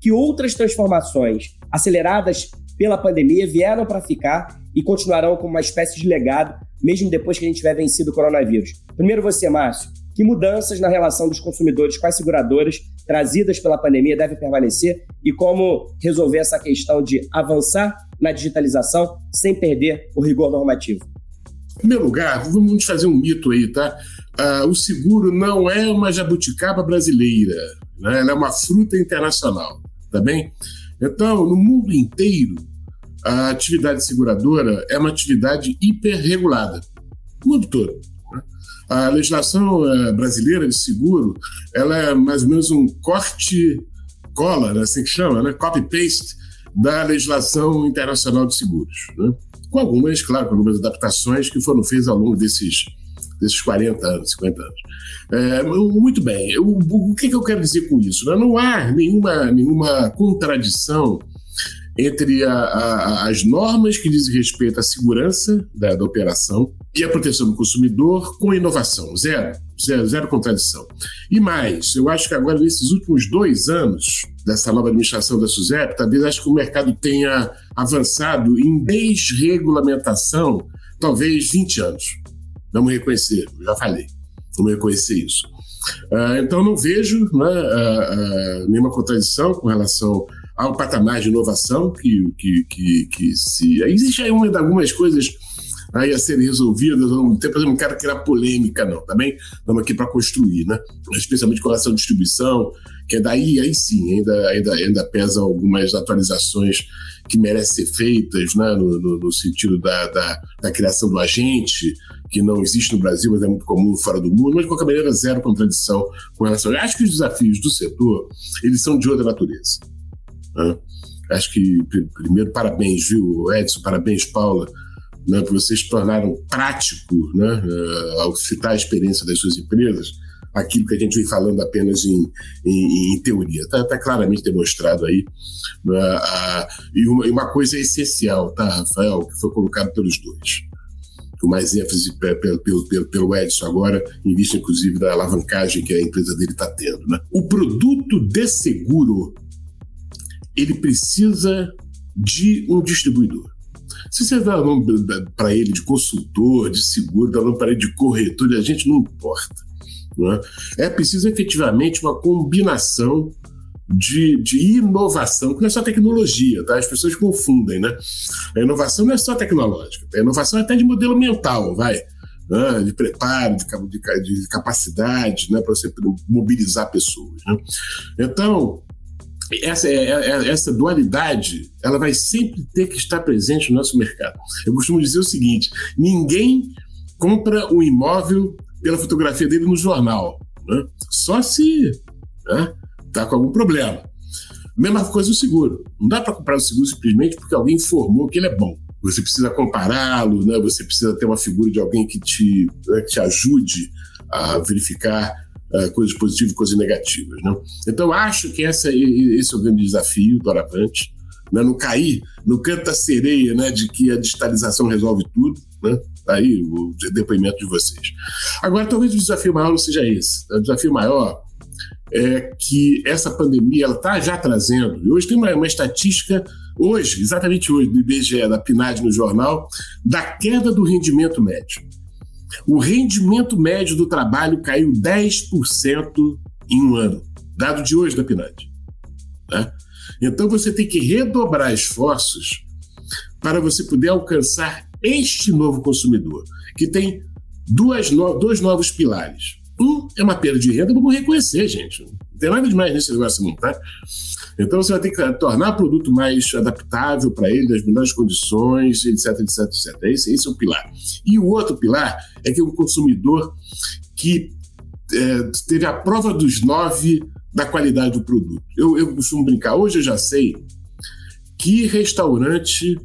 que outras transformações aceleradas pela pandemia vieram para ficar e continuarão como uma espécie de legado, mesmo depois que a gente tiver vencido o coronavírus? Primeiro você, Márcio, que mudanças na relação dos consumidores com as seguradoras trazidas pela pandemia devem permanecer e como resolver essa questão de avançar na digitalização sem perder o rigor normativo? Em primeiro lugar, vamos fazer um mito aí, tá? Ah, o seguro não é uma jabuticaba brasileira, né? ela é uma fruta internacional, tá bem? Então, no mundo inteiro, a atividade seguradora é uma atividade hiperregulada. O mundo todo. A legislação eh, brasileira de seguro, ela é mais ou menos um corte cola, né, assim que chama, né, copy-paste da legislação internacional de seguros. Né? Com algumas, claro, com algumas adaptações que foram feitas ao longo desses, desses 40 anos, 50 anos. É, muito bem, eu, o que, que, eu quero dizer com isso? Né? Não há nenhuma, nenhuma contradição entre a, a, as normas que dizem respeito à segurança da, da, operação e a proteção do consumidor com inovação. Zero, zero, zero contradição. E mais, eu acho que agora, nesses últimos dois anos dessa nova administração da SUSEP, talvez acho que o mercado tenha avançado em desregulamentação, talvez 20 anos. Vamos reconhecer, já falei, vamos reconhecer isso. Uh, então, não vejo né, uh, uh, nenhuma contradição com relação há um patamar de inovação que, que, que, que se. Existe aí uma, algumas coisas aí a serem resolvidas ao longo tempo, eu não quero criar polêmica, não, tá? Estamos aqui para construir, né? Especialmente com relação à distribuição, que é daí, aí sim, ainda, ainda, ainda pesa algumas atualizações que merecem ser feitas, né? no, no, no sentido da, da, da, criação do agente, que não existe no Brasil, mas é muito comum fora do mundo, mas de qualquer maneira, zero contradição com relação. Eu acho que os desafios do setor, eles são de outra natureza. Né? Acho que, primeiro, parabéns, viu, Edson? Parabéns, Paula, né, vocês tornaram prático né, eh, ao citar a experiência das suas empresas. aquilo que a gente vem falando apenas em, em, em teoria. Está tá claramente demonstrado aí. Uh, e, uma, e uma coisa essencial, tá, Rafael, que foi colocado pelos dois com mais ênfase pelo, pelo, pelo Edson agora, em vista inclusive da alavancagem que a empresa dele está tendo. Né? O produto de seguro, ele precisa de um distribuidor. Se você dá nome para ele de consultor, de seguro, dá nome para ele de corretor, a gente não importa. Né? É preciso efetivamente uma combinação de, de, inovação, que não é só tecnologia, tá? As pessoas confundem, né? A inovação não é só tecnológica, a inovação é até de modelo mental, vai. Né? De preparo, de, de, de capacidade, né? Para você mobilizar pessoas. Né? Então, essa, é, é, é, essa dualidade ela vai sempre ter que estar presente no nosso mercado. Eu costumo dizer o seguinte: ninguém compra um imóvel pela fotografia dele no jornal, né? só se né, tá com algum problema. Mesma coisa o seguro. Não dá para comprar o seguro simplesmente porque alguém informou que ele é bom. Você precisa compará-lo, né? Você precisa ter uma figura de alguém que te, né, que te ajude a verificar coisas positivas e coisas negativas. Né? Então, acho que essa, esse é o grande desafio do Aravante. Né? Não cair no canto da sereia né? de que a digitalização resolve tudo. Né? Tá aí o depoimento de vocês. Agora, talvez o desafio maior não seja esse. O desafio maior é que essa pandemia ela está já trazendo, e hoje tem uma, uma, estatística, hoje, exatamente hoje, do IBGE, da PNAD no jornal, da queda do rendimento médio. O rendimento médio do trabalho caiu 10% em um ano, dado de hoje da PNAD. Né? Então você tem que redobrar esforços para você poder alcançar este novo consumidor, que tem duas no, dois novos pilares. Um é uma perda de renda, vamos reconhecer, gente. Não tem nada demais nesse negócio não, tá? Então você vai ter que tornar o produto mais adaptável para ele, das melhores condições, etc, etc, etc. Esse, esse é o pilar. E o outro pilar é que é um consumidor que é, teve a prova dos nove da qualidade do produto. Eu, eu costumo brincar, hoje eu já sei que restaurante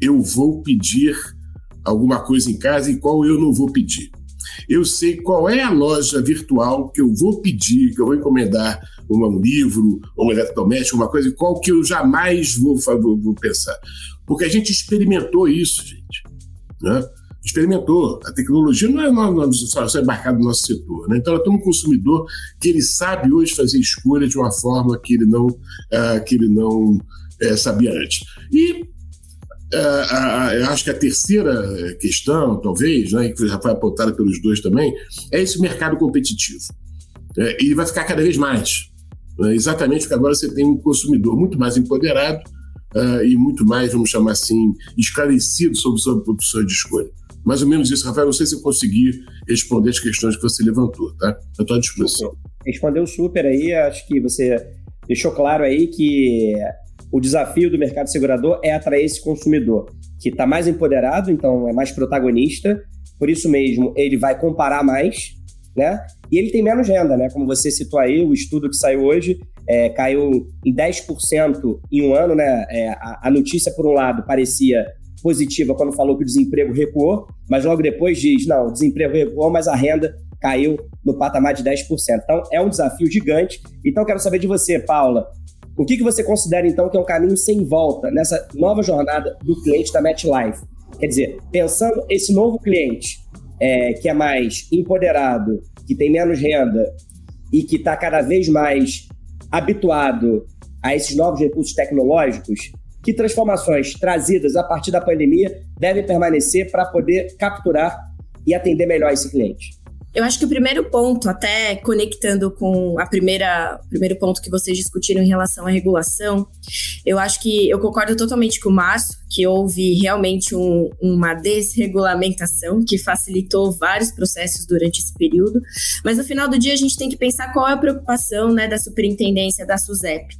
eu vou pedir alguma coisa em casa e qual eu não vou pedir eu sei qual é a loja virtual que eu vou pedir, que eu vou encomendar um livro, um eletrodoméstico, uma coisa, qual que eu jamais vou, vou, vou pensar. Porque a gente experimentou isso, gente. Né? experimentou. A tecnologia não é, não, não, só, embarcada no nosso setor. Né? Então, ela tem um consumidor que ele sabe hoje fazer escolha de uma forma que ele não, uh, que ele não uh, sabia antes. E eu acho que a terceira questão, talvez, né, que já foi apontada pelos dois também, é esse mercado competitivo. É, e vai ficar cada vez mais. Né, exatamente porque agora você tem um consumidor muito mais empoderado uh, e muito mais, vamos chamar assim, esclarecido sobre suas opções de escolha. Mais ou menos isso, Rafael. Não sei se eu consegui responder as questões que você levantou, tá? Eu estou à disposição. Respondeu super aí. Acho que você deixou claro aí que o desafio do mercado segurador é atrair esse consumidor que está mais empoderado, então é mais protagonista, por isso mesmo ele vai comparar mais, né? E ele tem menos renda, né? Como você citou aí, o estudo que saiu hoje é, caiu em 10% em um ano, né? É, a, a notícia, por um lado, parecia positiva quando falou que o desemprego recuou, mas logo depois diz, não, o desemprego recuou, mas a renda caiu no patamar de 10%. Então, é um desafio gigante. Então, quero saber de você, Paula, o que, que você considera, então, que é um caminho sem volta nessa nova jornada do cliente da MetLife? Quer dizer, pensando esse novo cliente é, que é mais empoderado, que tem menos renda e que está cada vez mais habituado a esses novos recursos tecnológicos, que transformações trazidas a partir da pandemia devem permanecer para poder capturar e atender melhor esse cliente? Eu acho que o primeiro ponto, até conectando com a primeira primeiro ponto que vocês discutiram em relação à regulação, eu acho que eu concordo totalmente com o Márcio, que houve realmente um, uma desregulamentação que facilitou vários processos durante esse período, mas no final do dia a gente tem que pensar qual é a preocupação né, da superintendência da SUSEP.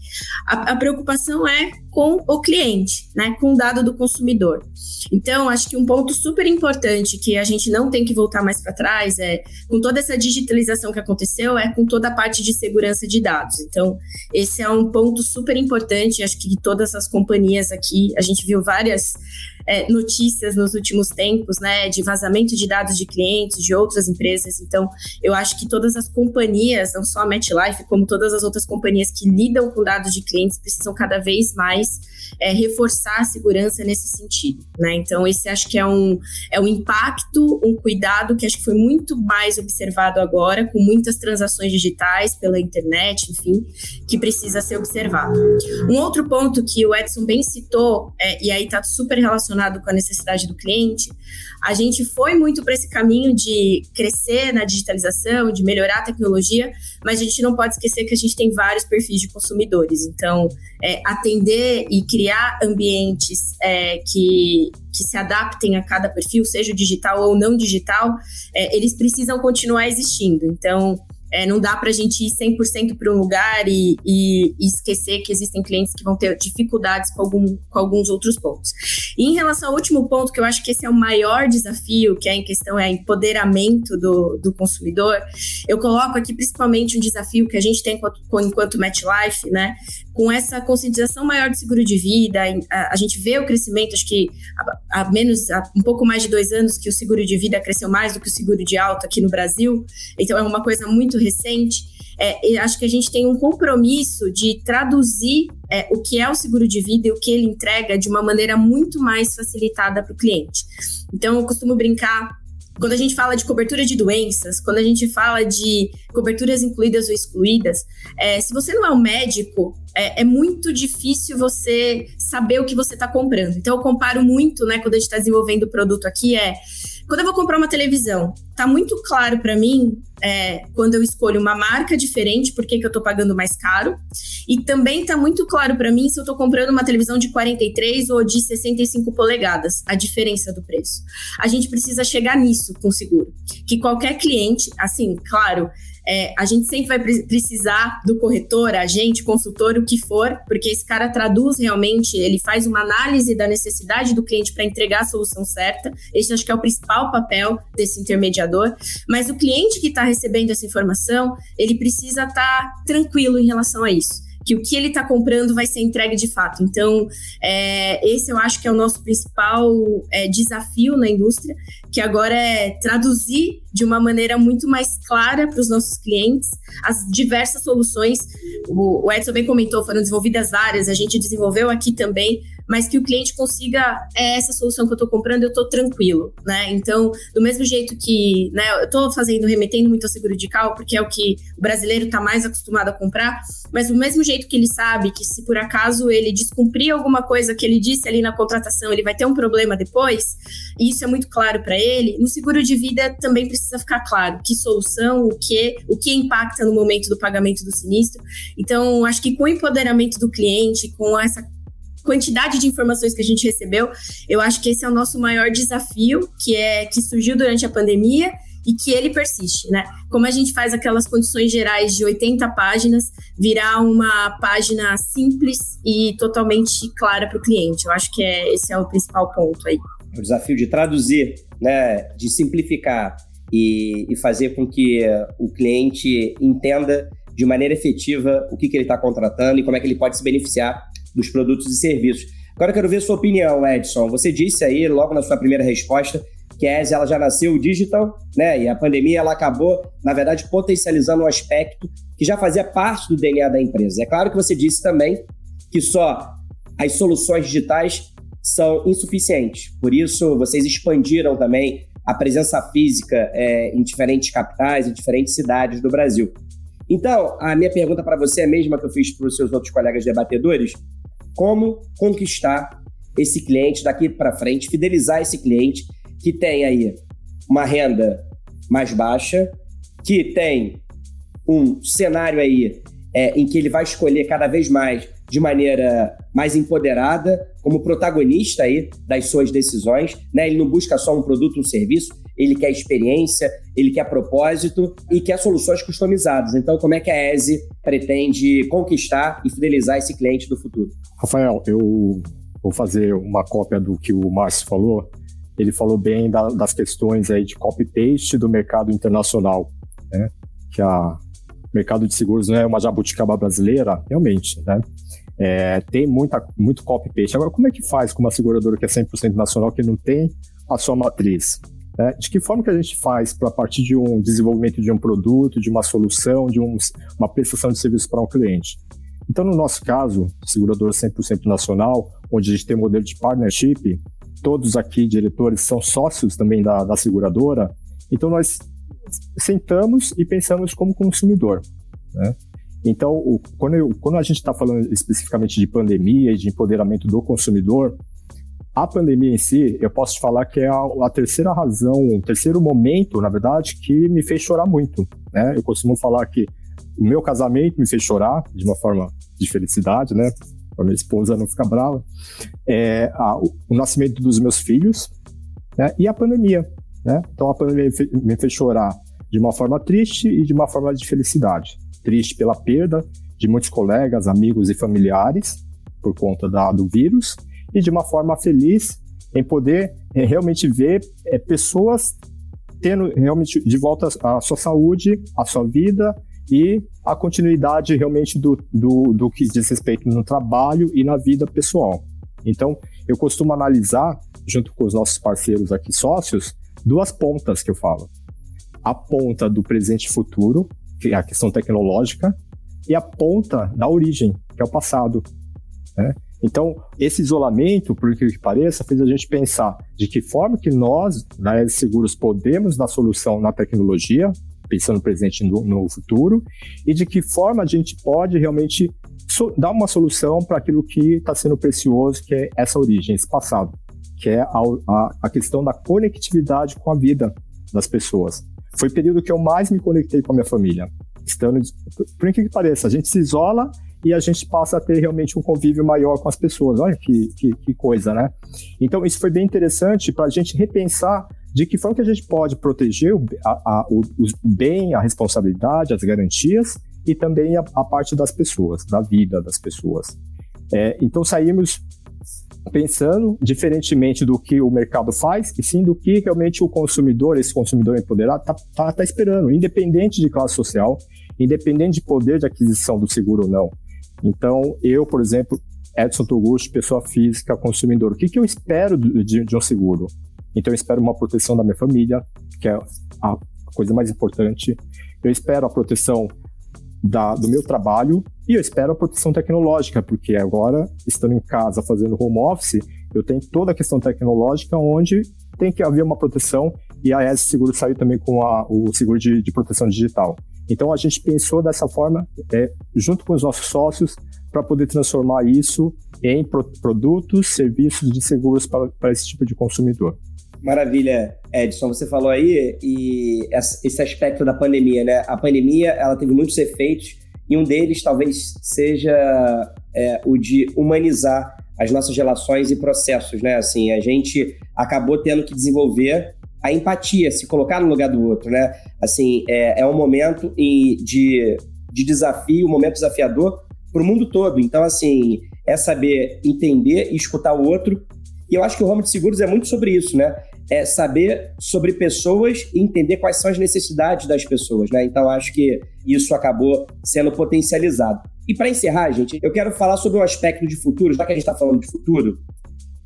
A, a preocupação é com o cliente, né, com o dado do consumidor. Então, acho que um ponto super importante que a gente não tem que voltar mais para trás é, com toda essa digitalização que aconteceu, é com toda a parte de segurança de dados. Então, esse é um ponto super importante, acho que todas as companhias aqui, a gente viu várias é, notícias nos últimos tempos, né, de vazamento de dados de clientes, de outras empresas. Então, eu acho que todas as companhias, não só a MetLife, como todas as outras companhias que lidam com dados de clientes, precisam cada vez mais é, reforçar a segurança nesse sentido, né? Então, esse acho que é um, é um impacto, um cuidado que acho que foi muito mais observado agora, com muitas transações digitais pela internet, enfim, que precisa ser observado. Um outro ponto que o Edson bem citou, é, e aí está super relacionado com a necessidade do cliente, a gente foi muito para esse caminho de crescer na digitalização, de melhorar a tecnologia, mas a gente não pode esquecer que a gente tem vários perfis de consumidores. Então, é, atender e criar ambientes é, que, que se adaptem a cada perfil, seja digital ou não digital, é, eles precisam continuar existindo. Então, é, não dá para a gente ir 100% para um lugar e, e, e, esquecer que existem clientes que vão ter dificuldades com, algum, com alguns outros pontos. E em relação ao último ponto, que eu acho que esse é o maior desafio, que é em questão é empoderamento do, do consumidor, eu coloco aqui principalmente um desafio que a gente tem enquanto, enquanto MetLife, né? Com essa conscientização maior de seguro de vida, a, a gente vê o crescimento, acho que há, menos, há um pouco mais de dois anos que o seguro de vida cresceu mais do que o seguro de alta aqui no Brasil, então é uma coisa muito recente, é, acho que a gente tem um compromisso de traduzir é, o que é o seguro de vida e o que ele entrega de uma maneira muito mais facilitada para o cliente. Então, eu costumo brincar quando a gente fala de cobertura de doenças, quando a gente fala de coberturas incluídas ou excluídas, é, se você não é um médico, é, é, muito difícil você saber o que você está comprando. Então, eu comparo muito, né, quando a gente está desenvolvendo o produto aqui, é quando eu vou comprar uma televisão, tá muito claro para mim é, quando eu escolho uma marca diferente, por que, eu tô pagando mais caro. E também tá muito claro para mim se eu tô comprando uma televisão de 43 ou de 65 polegadas, a diferença do preço. A gente precisa chegar nisso com seguro. Que qualquer cliente, assim, claro, é, a gente sempre vai precisar do corretor, agente, consultor, o que for, porque esse cara traduz realmente, ele faz uma análise da necessidade do cliente para entregar a solução certa. Esse acho que é o principal papel desse intermediador. Mas o cliente que está recebendo essa informação, ele precisa estar tá tranquilo em relação a isso que o que ele está comprando vai ser entregue de fato. Então, é, esse eu acho que é o nosso principal é, desafio na indústria, que agora é traduzir de uma maneira muito mais clara para os nossos clientes as diversas soluções. O, o Edson bem comentou, foram desenvolvidas várias, a gente desenvolveu aqui também mas que o cliente consiga é essa solução que eu estou comprando, eu estou tranquilo, né? Então, do mesmo jeito que, né, eu estou fazendo, remetendo muito ao seguro de carro, porque é o que o brasileiro está mais acostumado a comprar, mas do mesmo jeito que ele sabe que se por acaso ele descumprir alguma coisa que ele disse ali na contratação, ele vai ter um problema depois, e isso é muito claro para ele, no seguro de vida também precisa ficar claro que solução, o que, o que impacta no momento do pagamento do sinistro. Então, acho que com o empoderamento do cliente, com essa quantidade de informações que a gente recebeu, eu acho que esse é o nosso maior desafio, que é que surgiu durante a pandemia e que ele persiste, né? Como a gente faz aquelas condições gerais de 80 páginas virar uma página simples e totalmente clara para o cliente. Eu acho que é, esse é o principal ponto aí. O desafio de traduzir, né, de simplificar e, e fazer com que o cliente entenda de maneira efetiva o que, que ele está contratando e como é que ele pode se beneficiar dos produtos e serviços. Agora eu quero ver sua opinião, Edson. Você disse aí, logo na sua primeira resposta, que a ESE ela já nasceu digital, né? E a pandemia ela acabou, na verdade, potencializando um aspecto que já fazia parte do DNA da empresa. É claro que você disse também que só as soluções digitais são insuficientes. Por isso, vocês expandiram também a presença física é, em diferentes capitais, em diferentes cidades do Brasil. Então, a minha pergunta para você é a mesma que eu fiz para os seus outros colegas debatedores como conquistar esse cliente daqui para frente, fidelizar esse cliente que tem aí uma renda mais baixa, que tem um cenário aí é, em que ele vai escolher cada vez mais de maneira mais empoderada, como protagonista aí das suas decisões, né? Ele não busca só um produto, um serviço, ele quer experiência, ele quer propósito e quer soluções customizadas. Então, como é que a ESE pretende conquistar e fidelizar esse cliente do futuro? Rafael, eu vou fazer uma cópia do que o Márcio falou. Ele falou bem da, das questões aí de copy-paste do mercado internacional, né? Que a mercado de seguros não é uma jabuticaba brasileira, realmente, né? é, tem muita, muito copy-paste. Agora, como é que faz com uma seguradora que é 100% nacional, que não tem a sua matriz? É, de que forma que a gente faz para, partir de um desenvolvimento de um produto, de uma solução, de um, uma prestação de serviço para um cliente? Então, no nosso caso, seguradora 100% nacional, onde a gente tem um modelo de partnership, todos aqui, diretores, são sócios também da, da seguradora, então nós sentamos e pensamos como consumidor. Né? Então, o, quando, eu, quando a gente está falando especificamente de pandemia e de empoderamento do consumidor, a pandemia em si, eu posso te falar que é a, a, terceira razão, o terceiro momento, na verdade, que me fez chorar muito. Né? Eu costumo falar que o meu casamento me fez chorar de uma forma de felicidade, né? Para minha esposa não ficar brava. É, a, o, o, nascimento dos meus filhos né? e a pandemia. Né? Então a pandemia me fez, chorar de uma forma triste e de uma forma de felicidade. Triste pela perda de muitos colegas, amigos e familiares por conta da, do vírus e de uma forma feliz em poder é, realmente ver é, pessoas tendo realmente de volta a sua saúde, a sua vida e a continuidade realmente do, do, do que diz respeito no trabalho e na vida pessoal. Então, eu costumo analisar, junto com os nossos parceiros aqui sócios, duas pontas que eu falo. A ponta do presente e futuro, que é a questão tecnológica, e a ponta da origem, que é o passado. Né? Então, esse isolamento, por que pareça, fez a gente pensar de que forma que nós, da ES Seguros, podemos dar solução na tecnologia, pensando no presente no, no, futuro, e de que forma a gente pode realmente so, dar uma solução para aquilo que está sendo precioso, que é essa origem, esse passado, que é a, a, a questão da conectividade com a vida das pessoas. Foi o período que eu mais me conectei com a minha família. Estando, por incrível que pareça, a gente se isola e a gente passa a ter realmente um convívio maior com as pessoas. Olha que, que, que coisa, né? Então, isso foi bem interessante para a gente repensar de que forma que a gente pode proteger o, a, a, o, o bem, a responsabilidade, as garantias e também a, a parte das pessoas, da vida das pessoas. É, então, saímos pensando diferentemente do que o mercado faz, e sim do que realmente o consumidor, esse consumidor empoderado, está tá, tá esperando, independente de classe social, independente de poder de aquisição do seguro ou não. Então, eu, por exemplo, Edson Toguchi, pessoa física, consumidor, o que, que eu espero de, de um seguro? Então, eu espero uma proteção da minha família, que é a coisa mais importante. Eu espero a proteção da, do meu trabalho e eu espero a proteção tecnológica, porque agora, estando em casa fazendo home office, eu tenho toda a questão tecnológica onde tem que haver uma proteção e a ES Seguro saiu também com a, o seguro de, de proteção digital. Então a gente pensou dessa forma, é, junto com os nossos sócios, para poder transformar isso em pro produtos, serviços de seguros para, para esse tipo de consumidor. Maravilha, Edson. Você falou aí e esse aspecto da pandemia, né? A pandemia ela teve muitos efeitos e um deles talvez seja é, o de humanizar as nossas relações e processos, né? Assim, a gente acabou tendo que desenvolver a empatia, se colocar no lugar do outro, né? Assim, é, é um momento de, de desafio, um momento desafiador para o mundo todo. Então, assim, é saber entender e escutar o outro. E eu acho que o ramo de seguros é muito sobre isso, né? É saber sobre pessoas e entender quais são as necessidades das pessoas, né? Então, acho que isso acabou sendo potencializado. E para encerrar, gente, eu quero falar sobre um aspecto de futuro, já que a gente está falando de futuro,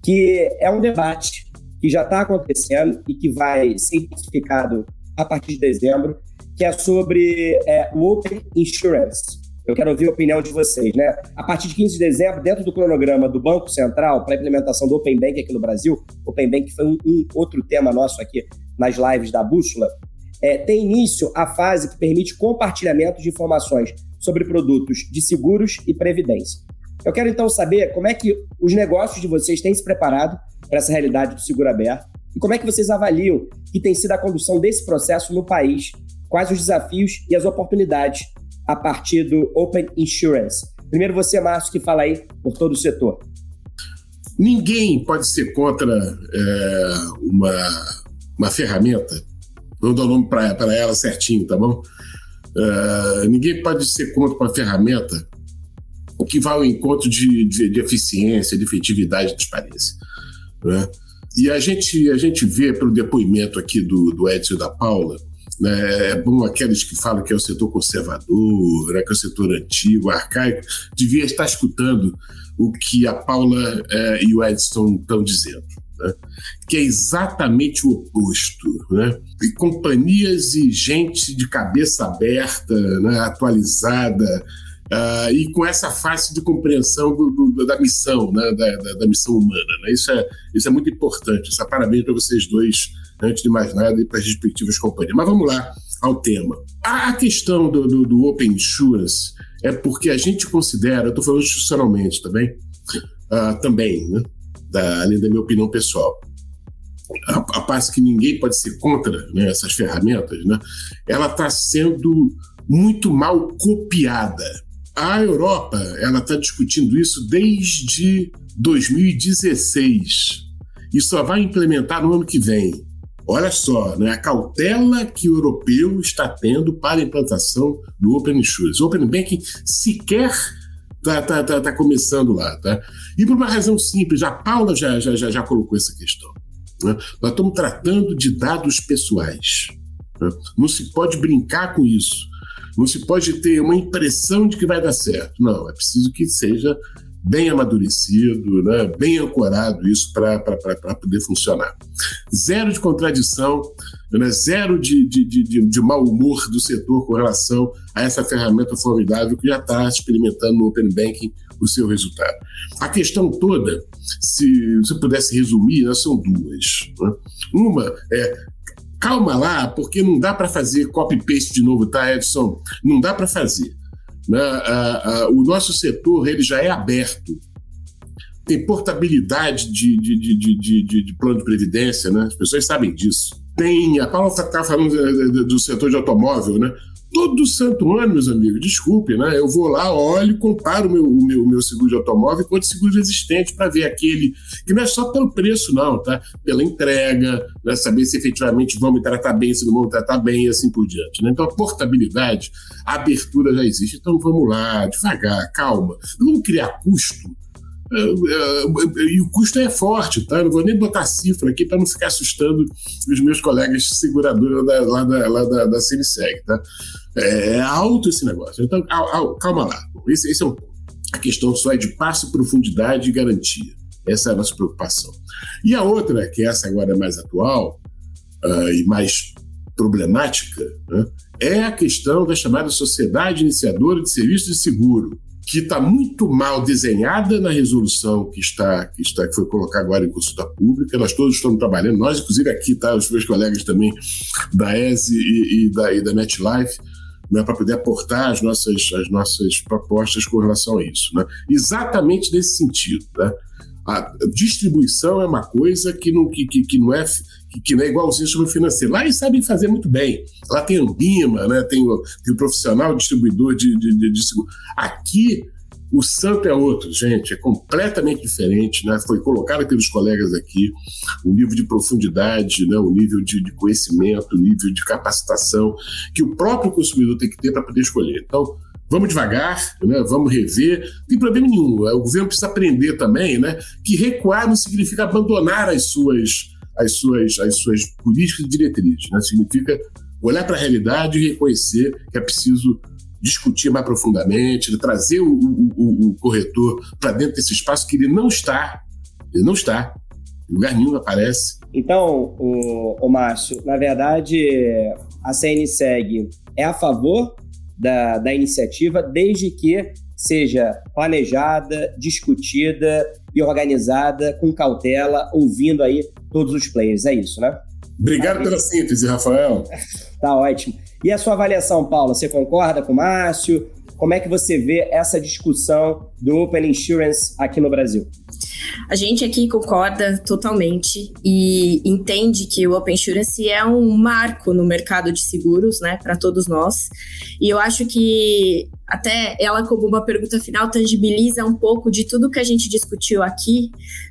que é um debate que já está acontecendo e que vai ser intensificado a partir de dezembro, que é sobre é, o Open Insurance. Eu quero ouvir a opinião de vocês, né? A partir de 15 de dezembro, dentro do cronograma do Banco Central para a implementação do Open Bank aqui no Brasil, Open Bank foi um, um outro tema nosso aqui nas lives da Bússola, é, tem início a fase que permite compartilhamento de informações sobre produtos de seguros e previdência. Eu quero então saber como é que os negócios de vocês têm se preparado para essa realidade do seguro aberto e como é que vocês avaliam que tem sido a condução desse processo no país, quais os desafios e as oportunidades a partir do Open Insurance. Primeiro você, Márcio, que fala aí por todo o setor. Ninguém pode ser contra é, uma, uma ferramenta, vou dar o nome para ela certinho, tá bom? Uh, ninguém pode ser contra uma ferramenta que vai ao encontro de, de, de eficiência, de efetividade e transparência. Né? E a gente, a gente vê pelo depoimento aqui do, do Edson e da Paula né, é bom aqueles que falam que é o setor conservador, né, que é o setor antigo, arcaico, devia estar escutando o que a Paula é, e o Edson estão dizendo. Né, que é exatamente o oposto. Né? E companhias e gente de cabeça aberta, né, atualizada, uh, e com essa face de compreensão do, do, da missão, né, da, da, da, missão humana. Né? Isso, é, isso é muito importante. Essa parabéns para vocês dois antes de mais nada, e para as respectivas companhias. Mas vamos lá ao tema. A questão do, do, do Open Insurance é porque a gente considera, eu estou falando institucionalmente também, uh, também, né, da, além da minha opinião pessoal, a, a parte que ninguém pode ser contra né, essas ferramentas, né, ela está sendo muito mal copiada. A Europa ela está discutindo isso desde 2016 e só vai implementar no ano que vem. Olha só, né, a cautela que o europeu está tendo para a implantação do Open Insurance. O Open Banking sequer está tá, tá, tá começando lá. Tá? E por uma razão simples, a Paula já, já, já, já colocou essa questão. Né? Nós estamos tratando de dados pessoais. Né? Não se pode brincar com isso. Não se pode ter uma impressão de que vai dar certo. Não, é preciso que seja bem amadurecido, né, bem ancorado isso para poder funcionar. Zero de contradição, né, zero de, de, de, de mau humor do setor com relação a essa ferramenta formidável que já está experimentando no Open Banking o seu resultado. A questão toda, se você pudesse resumir, né, são duas. Né? Uma é calma lá, porque não dá para fazer copy-paste de novo, tá, Edson? Não dá para fazer. Né? o nosso setor ele já é aberto. Tem portabilidade de, de, de, de, plano de previdência, né? as pessoas sabem disso. Tem, a Paula está falando eh, do setor de automóvel, né? Todo santo ano, meus amigos, desculpe, né? Eu vou lá, olho, comparo o meu, meu, meu seguro de automóvel com outro seguro existente para ver aquele, que não é só pelo preço, não, tá? Pela entrega, né? saber se efetivamente vão me tratar bem, se não vão me tratar bem e assim por diante. Né? Então, a portabilidade, a abertura já existe. Então, vamos lá, devagar, calma. Não vamos criar custo é, é, e o custo é forte, tá? não vou nem botar cifra aqui para não ficar assustando os meus colegas seguradores lá da, lá da, da CNSEG, tá? É, é alto esse negócio. Então, calma lá. Esse, esse é um. A questão só é de passo, profundidade e garantia. Essa é a nossa preocupação. E a outra, que essa agora é mais atual uh, e mais problemática, né, é a questão da chamada Sociedade Iniciadora de Serviços de Seguro, que está muito mal desenhada na resolução que está, que está que foi colocada agora em consulta pública. Nós todos estamos trabalhando, nós, inclusive aqui, tá, os meus colegas também da ESE e, e da, e da MetLife, né, para poder aportar as nossas, as nossas propostas com relação a isso. Né? Exatamente nesse sentido. Né? A distribuição é uma coisa que não, que, que, que não é que, que não é igualzinho ao financeiro. Lá eles sabem fazer muito bem. Lá tem Ambima, né? tem, o, tem o profissional distribuidor de, de, de, de seguro. Aqui o santo é outro, gente, é completamente diferente, né? Foi colocado pelos colegas aqui o nível de profundidade, né? o nível de, de conhecimento, o nível de capacitação que o próprio consumidor tem que ter para poder escolher. Então, vamos devagar, né? vamos rever, não tem problema nenhum. O governo precisa aprender também né? que recuar não significa abandonar as suas, as suas, as suas políticas e diretrizes, né? significa olhar para a realidade e reconhecer que é preciso discutir mais profundamente, trazer o, o, o corretor para dentro desse espaço que ele não está, ele não está, em lugar nenhum aparece. Então, o, o Márcio, na verdade, a CNSEG é a favor da, da iniciativa, desde que seja planejada, discutida e organizada com cautela, ouvindo aí todos os players. É isso, né? Obrigado pela síntese, Rafael. tá ótimo. E a sua avaliação, Paula? Você concorda com o Márcio? Como é que você vê essa discussão do Open Insurance aqui no Brasil? A gente aqui concorda totalmente e entende que o Open Insurance é um marco no mercado de seguros, né, para todos nós. E eu acho que até ela, como uma pergunta final, tangibiliza um pouco de tudo que a gente discutiu aqui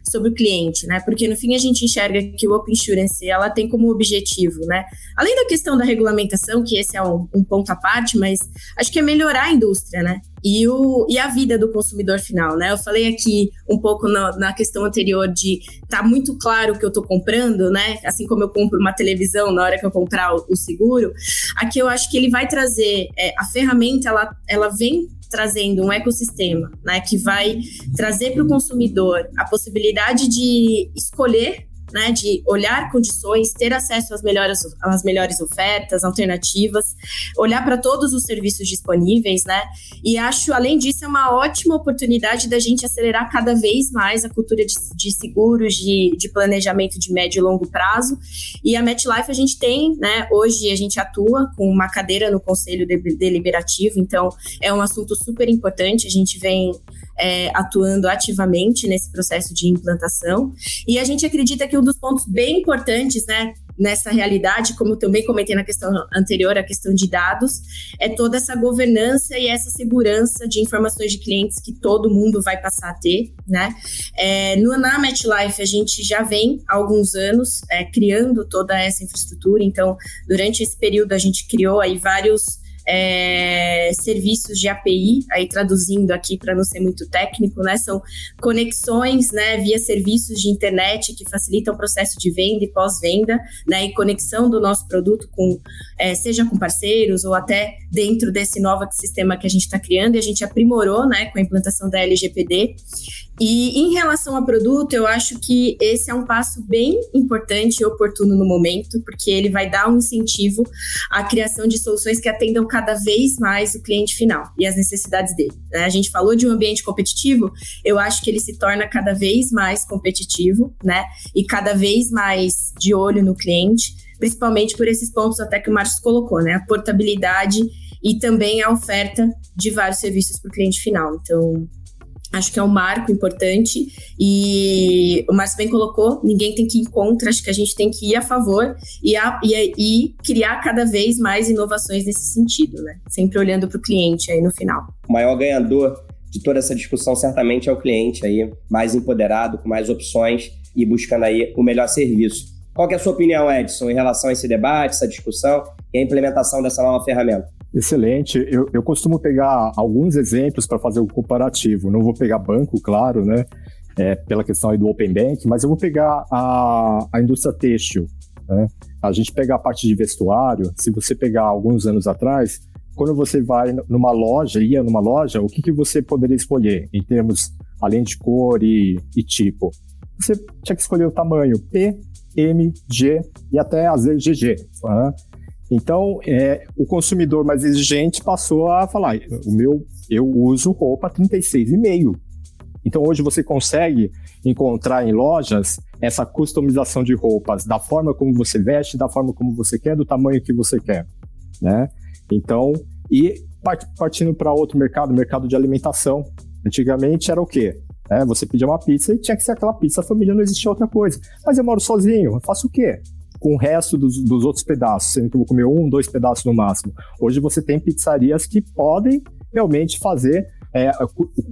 sobre o cliente, né? Porque no fim a gente enxerga que o Open Insurance ela tem como objetivo, né? Além da questão da regulamentação, que esse é um, um ponto à parte, mas acho que é melhorar a indústria, né? E, o, e a vida do consumidor final, né? Eu falei aqui um pouco na, na questão anterior de tá muito claro que eu estou comprando, né? Assim como eu compro uma televisão na hora que eu comprar o, o seguro, aqui eu acho que ele vai trazer é, a ferramenta, ela, ela vem trazendo um ecossistema, né, que vai trazer para o consumidor a possibilidade de escolher né, de olhar condições, ter acesso às melhores, às melhores ofertas, alternativas, olhar para todos os serviços disponíveis, né? E acho, além disso, é uma ótima oportunidade da gente acelerar cada vez mais a cultura de, de seguros, de, de planejamento de médio e longo prazo. E a MetLife a gente tem, né? Hoje a gente atua com uma cadeira no Conselho Deliberativo, então é um assunto super importante. A gente vem é, atuando ativamente nesse processo de implantação. E a gente acredita que um dos pontos bem importantes, né, nessa realidade, como também comentei na questão anterior, a questão de dados, é toda essa governança e essa segurança de informações de clientes que todo mundo vai passar a ter, né? É, no, na MetLife, a gente já vem há alguns anos é, criando toda essa infraestrutura, então, durante esse período, a gente criou aí vários é, serviços de API, aí traduzindo aqui para não ser muito técnico, né? São conexões, né, via serviços de internet que facilitam o processo de venda e pós-venda, né? E conexão do nosso produto com, é, seja com parceiros ou até dentro desse novo sistema que a gente está criando, e a gente aprimorou, né, com a implantação da LGPD. E em relação ao produto, eu acho que esse é um passo bem importante e oportuno no momento, porque ele vai dar um incentivo à criação de soluções que atendam cada vez mais o cliente final e as necessidades dele. Né? A gente falou de um ambiente competitivo, eu acho que ele se torna cada vez mais competitivo, né? E cada vez mais de olho no cliente, principalmente por esses pontos até que o Marcos colocou, né? A portabilidade e também a oferta de vários serviços para o cliente final. Então, Acho que é um marco importante e o Márcio bem colocou, ninguém tem que ir contra, acho que a gente tem que ir a favor e, a, e, e criar cada vez mais inovações nesse sentido, né? Sempre olhando para o cliente aí no final. O maior ganhador de toda essa discussão certamente é o cliente aí, mais empoderado, com mais opções e buscando aí o melhor serviço. Qual é a sua opinião, Edson, em relação a esse debate, essa discussão e a implementação dessa nova ferramenta? Excelente. Eu, eu costumo pegar alguns exemplos para fazer o comparativo. Não vou pegar banco, claro, né? É, pela questão aí do Open Bank, mas eu vou pegar a, a indústria têxtil. Né? A gente pega a parte de vestuário. Se você pegar alguns anos atrás, quando você vai numa loja, ia numa loja, o que, que você poderia escolher em termos, além de cor e, e tipo? Você tinha que escolher o tamanho P, M, G e até às vezes GG. Então, é, o consumidor mais exigente passou a falar: o meu, eu uso roupa 36,5. Então, hoje você consegue encontrar em lojas essa customização de roupas da forma como você veste, da forma como você quer, do tamanho que você quer, né? Então, e partindo para outro mercado, mercado de alimentação. Antigamente era o quê? É, você pedia uma pizza e tinha que ser aquela pizza, a família não existia outra coisa. Mas eu moro sozinho, eu faço o quê? Com o resto dos, dos outros pedaços, sendo que eu vou comer um, dois pedaços no máximo. Hoje você tem pizzarias que podem realmente fazer é,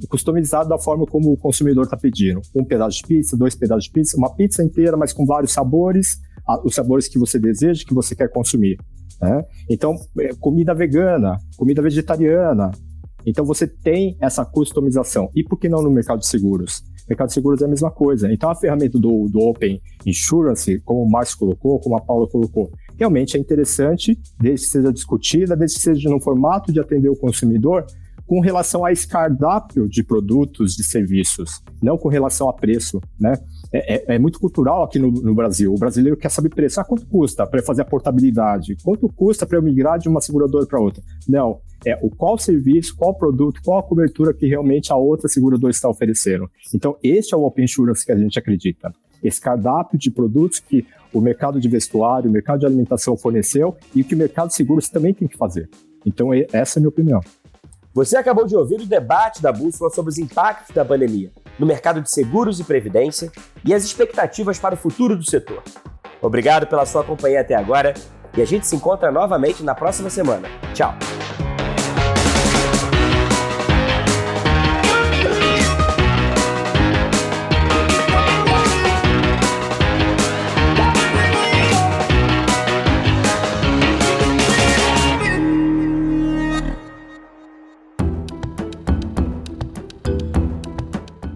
customizado da forma como o consumidor está pedindo. Um pedaço de pizza, dois pedaços de pizza, uma pizza inteira, mas com vários sabores, os sabores que você deseja, que você quer consumir. Né? Então, é, comida vegana, comida vegetariana. Então, você tem essa customização. E por que não no mercado de seguros? Mercado de seguros é a mesma coisa. Então, a ferramenta do, do Open Insurance, como o Márcio colocou, como a Paula colocou, realmente é interessante, desde que seja discutida, desde que seja no formato de atender o consumidor, com relação a esse cardápio de produtos, de serviços, não com relação a preço, né? É, é, é muito cultural aqui no, no, Brasil. O brasileiro quer saber preço. Ah, quanto custa para fazer a portabilidade? Quanto custa para eu migrar de uma seguradora para outra? Não, é o qual serviço, qual produto, qual a cobertura que realmente a outra seguradora está oferecendo. Então, este é o Open Insurance que a gente acredita. Esse cardápio de produtos que o mercado de vestuário, o mercado de alimentação forneceu e que o mercado de seguros também tem que fazer. Então, essa é a minha opinião. Você acabou de ouvir o debate da Bússola sobre os impactos da pandemia no mercado de seguros e previdência e as expectativas para o futuro do setor. Obrigado pela sua companhia até agora e a gente se encontra novamente na próxima semana. Tchau!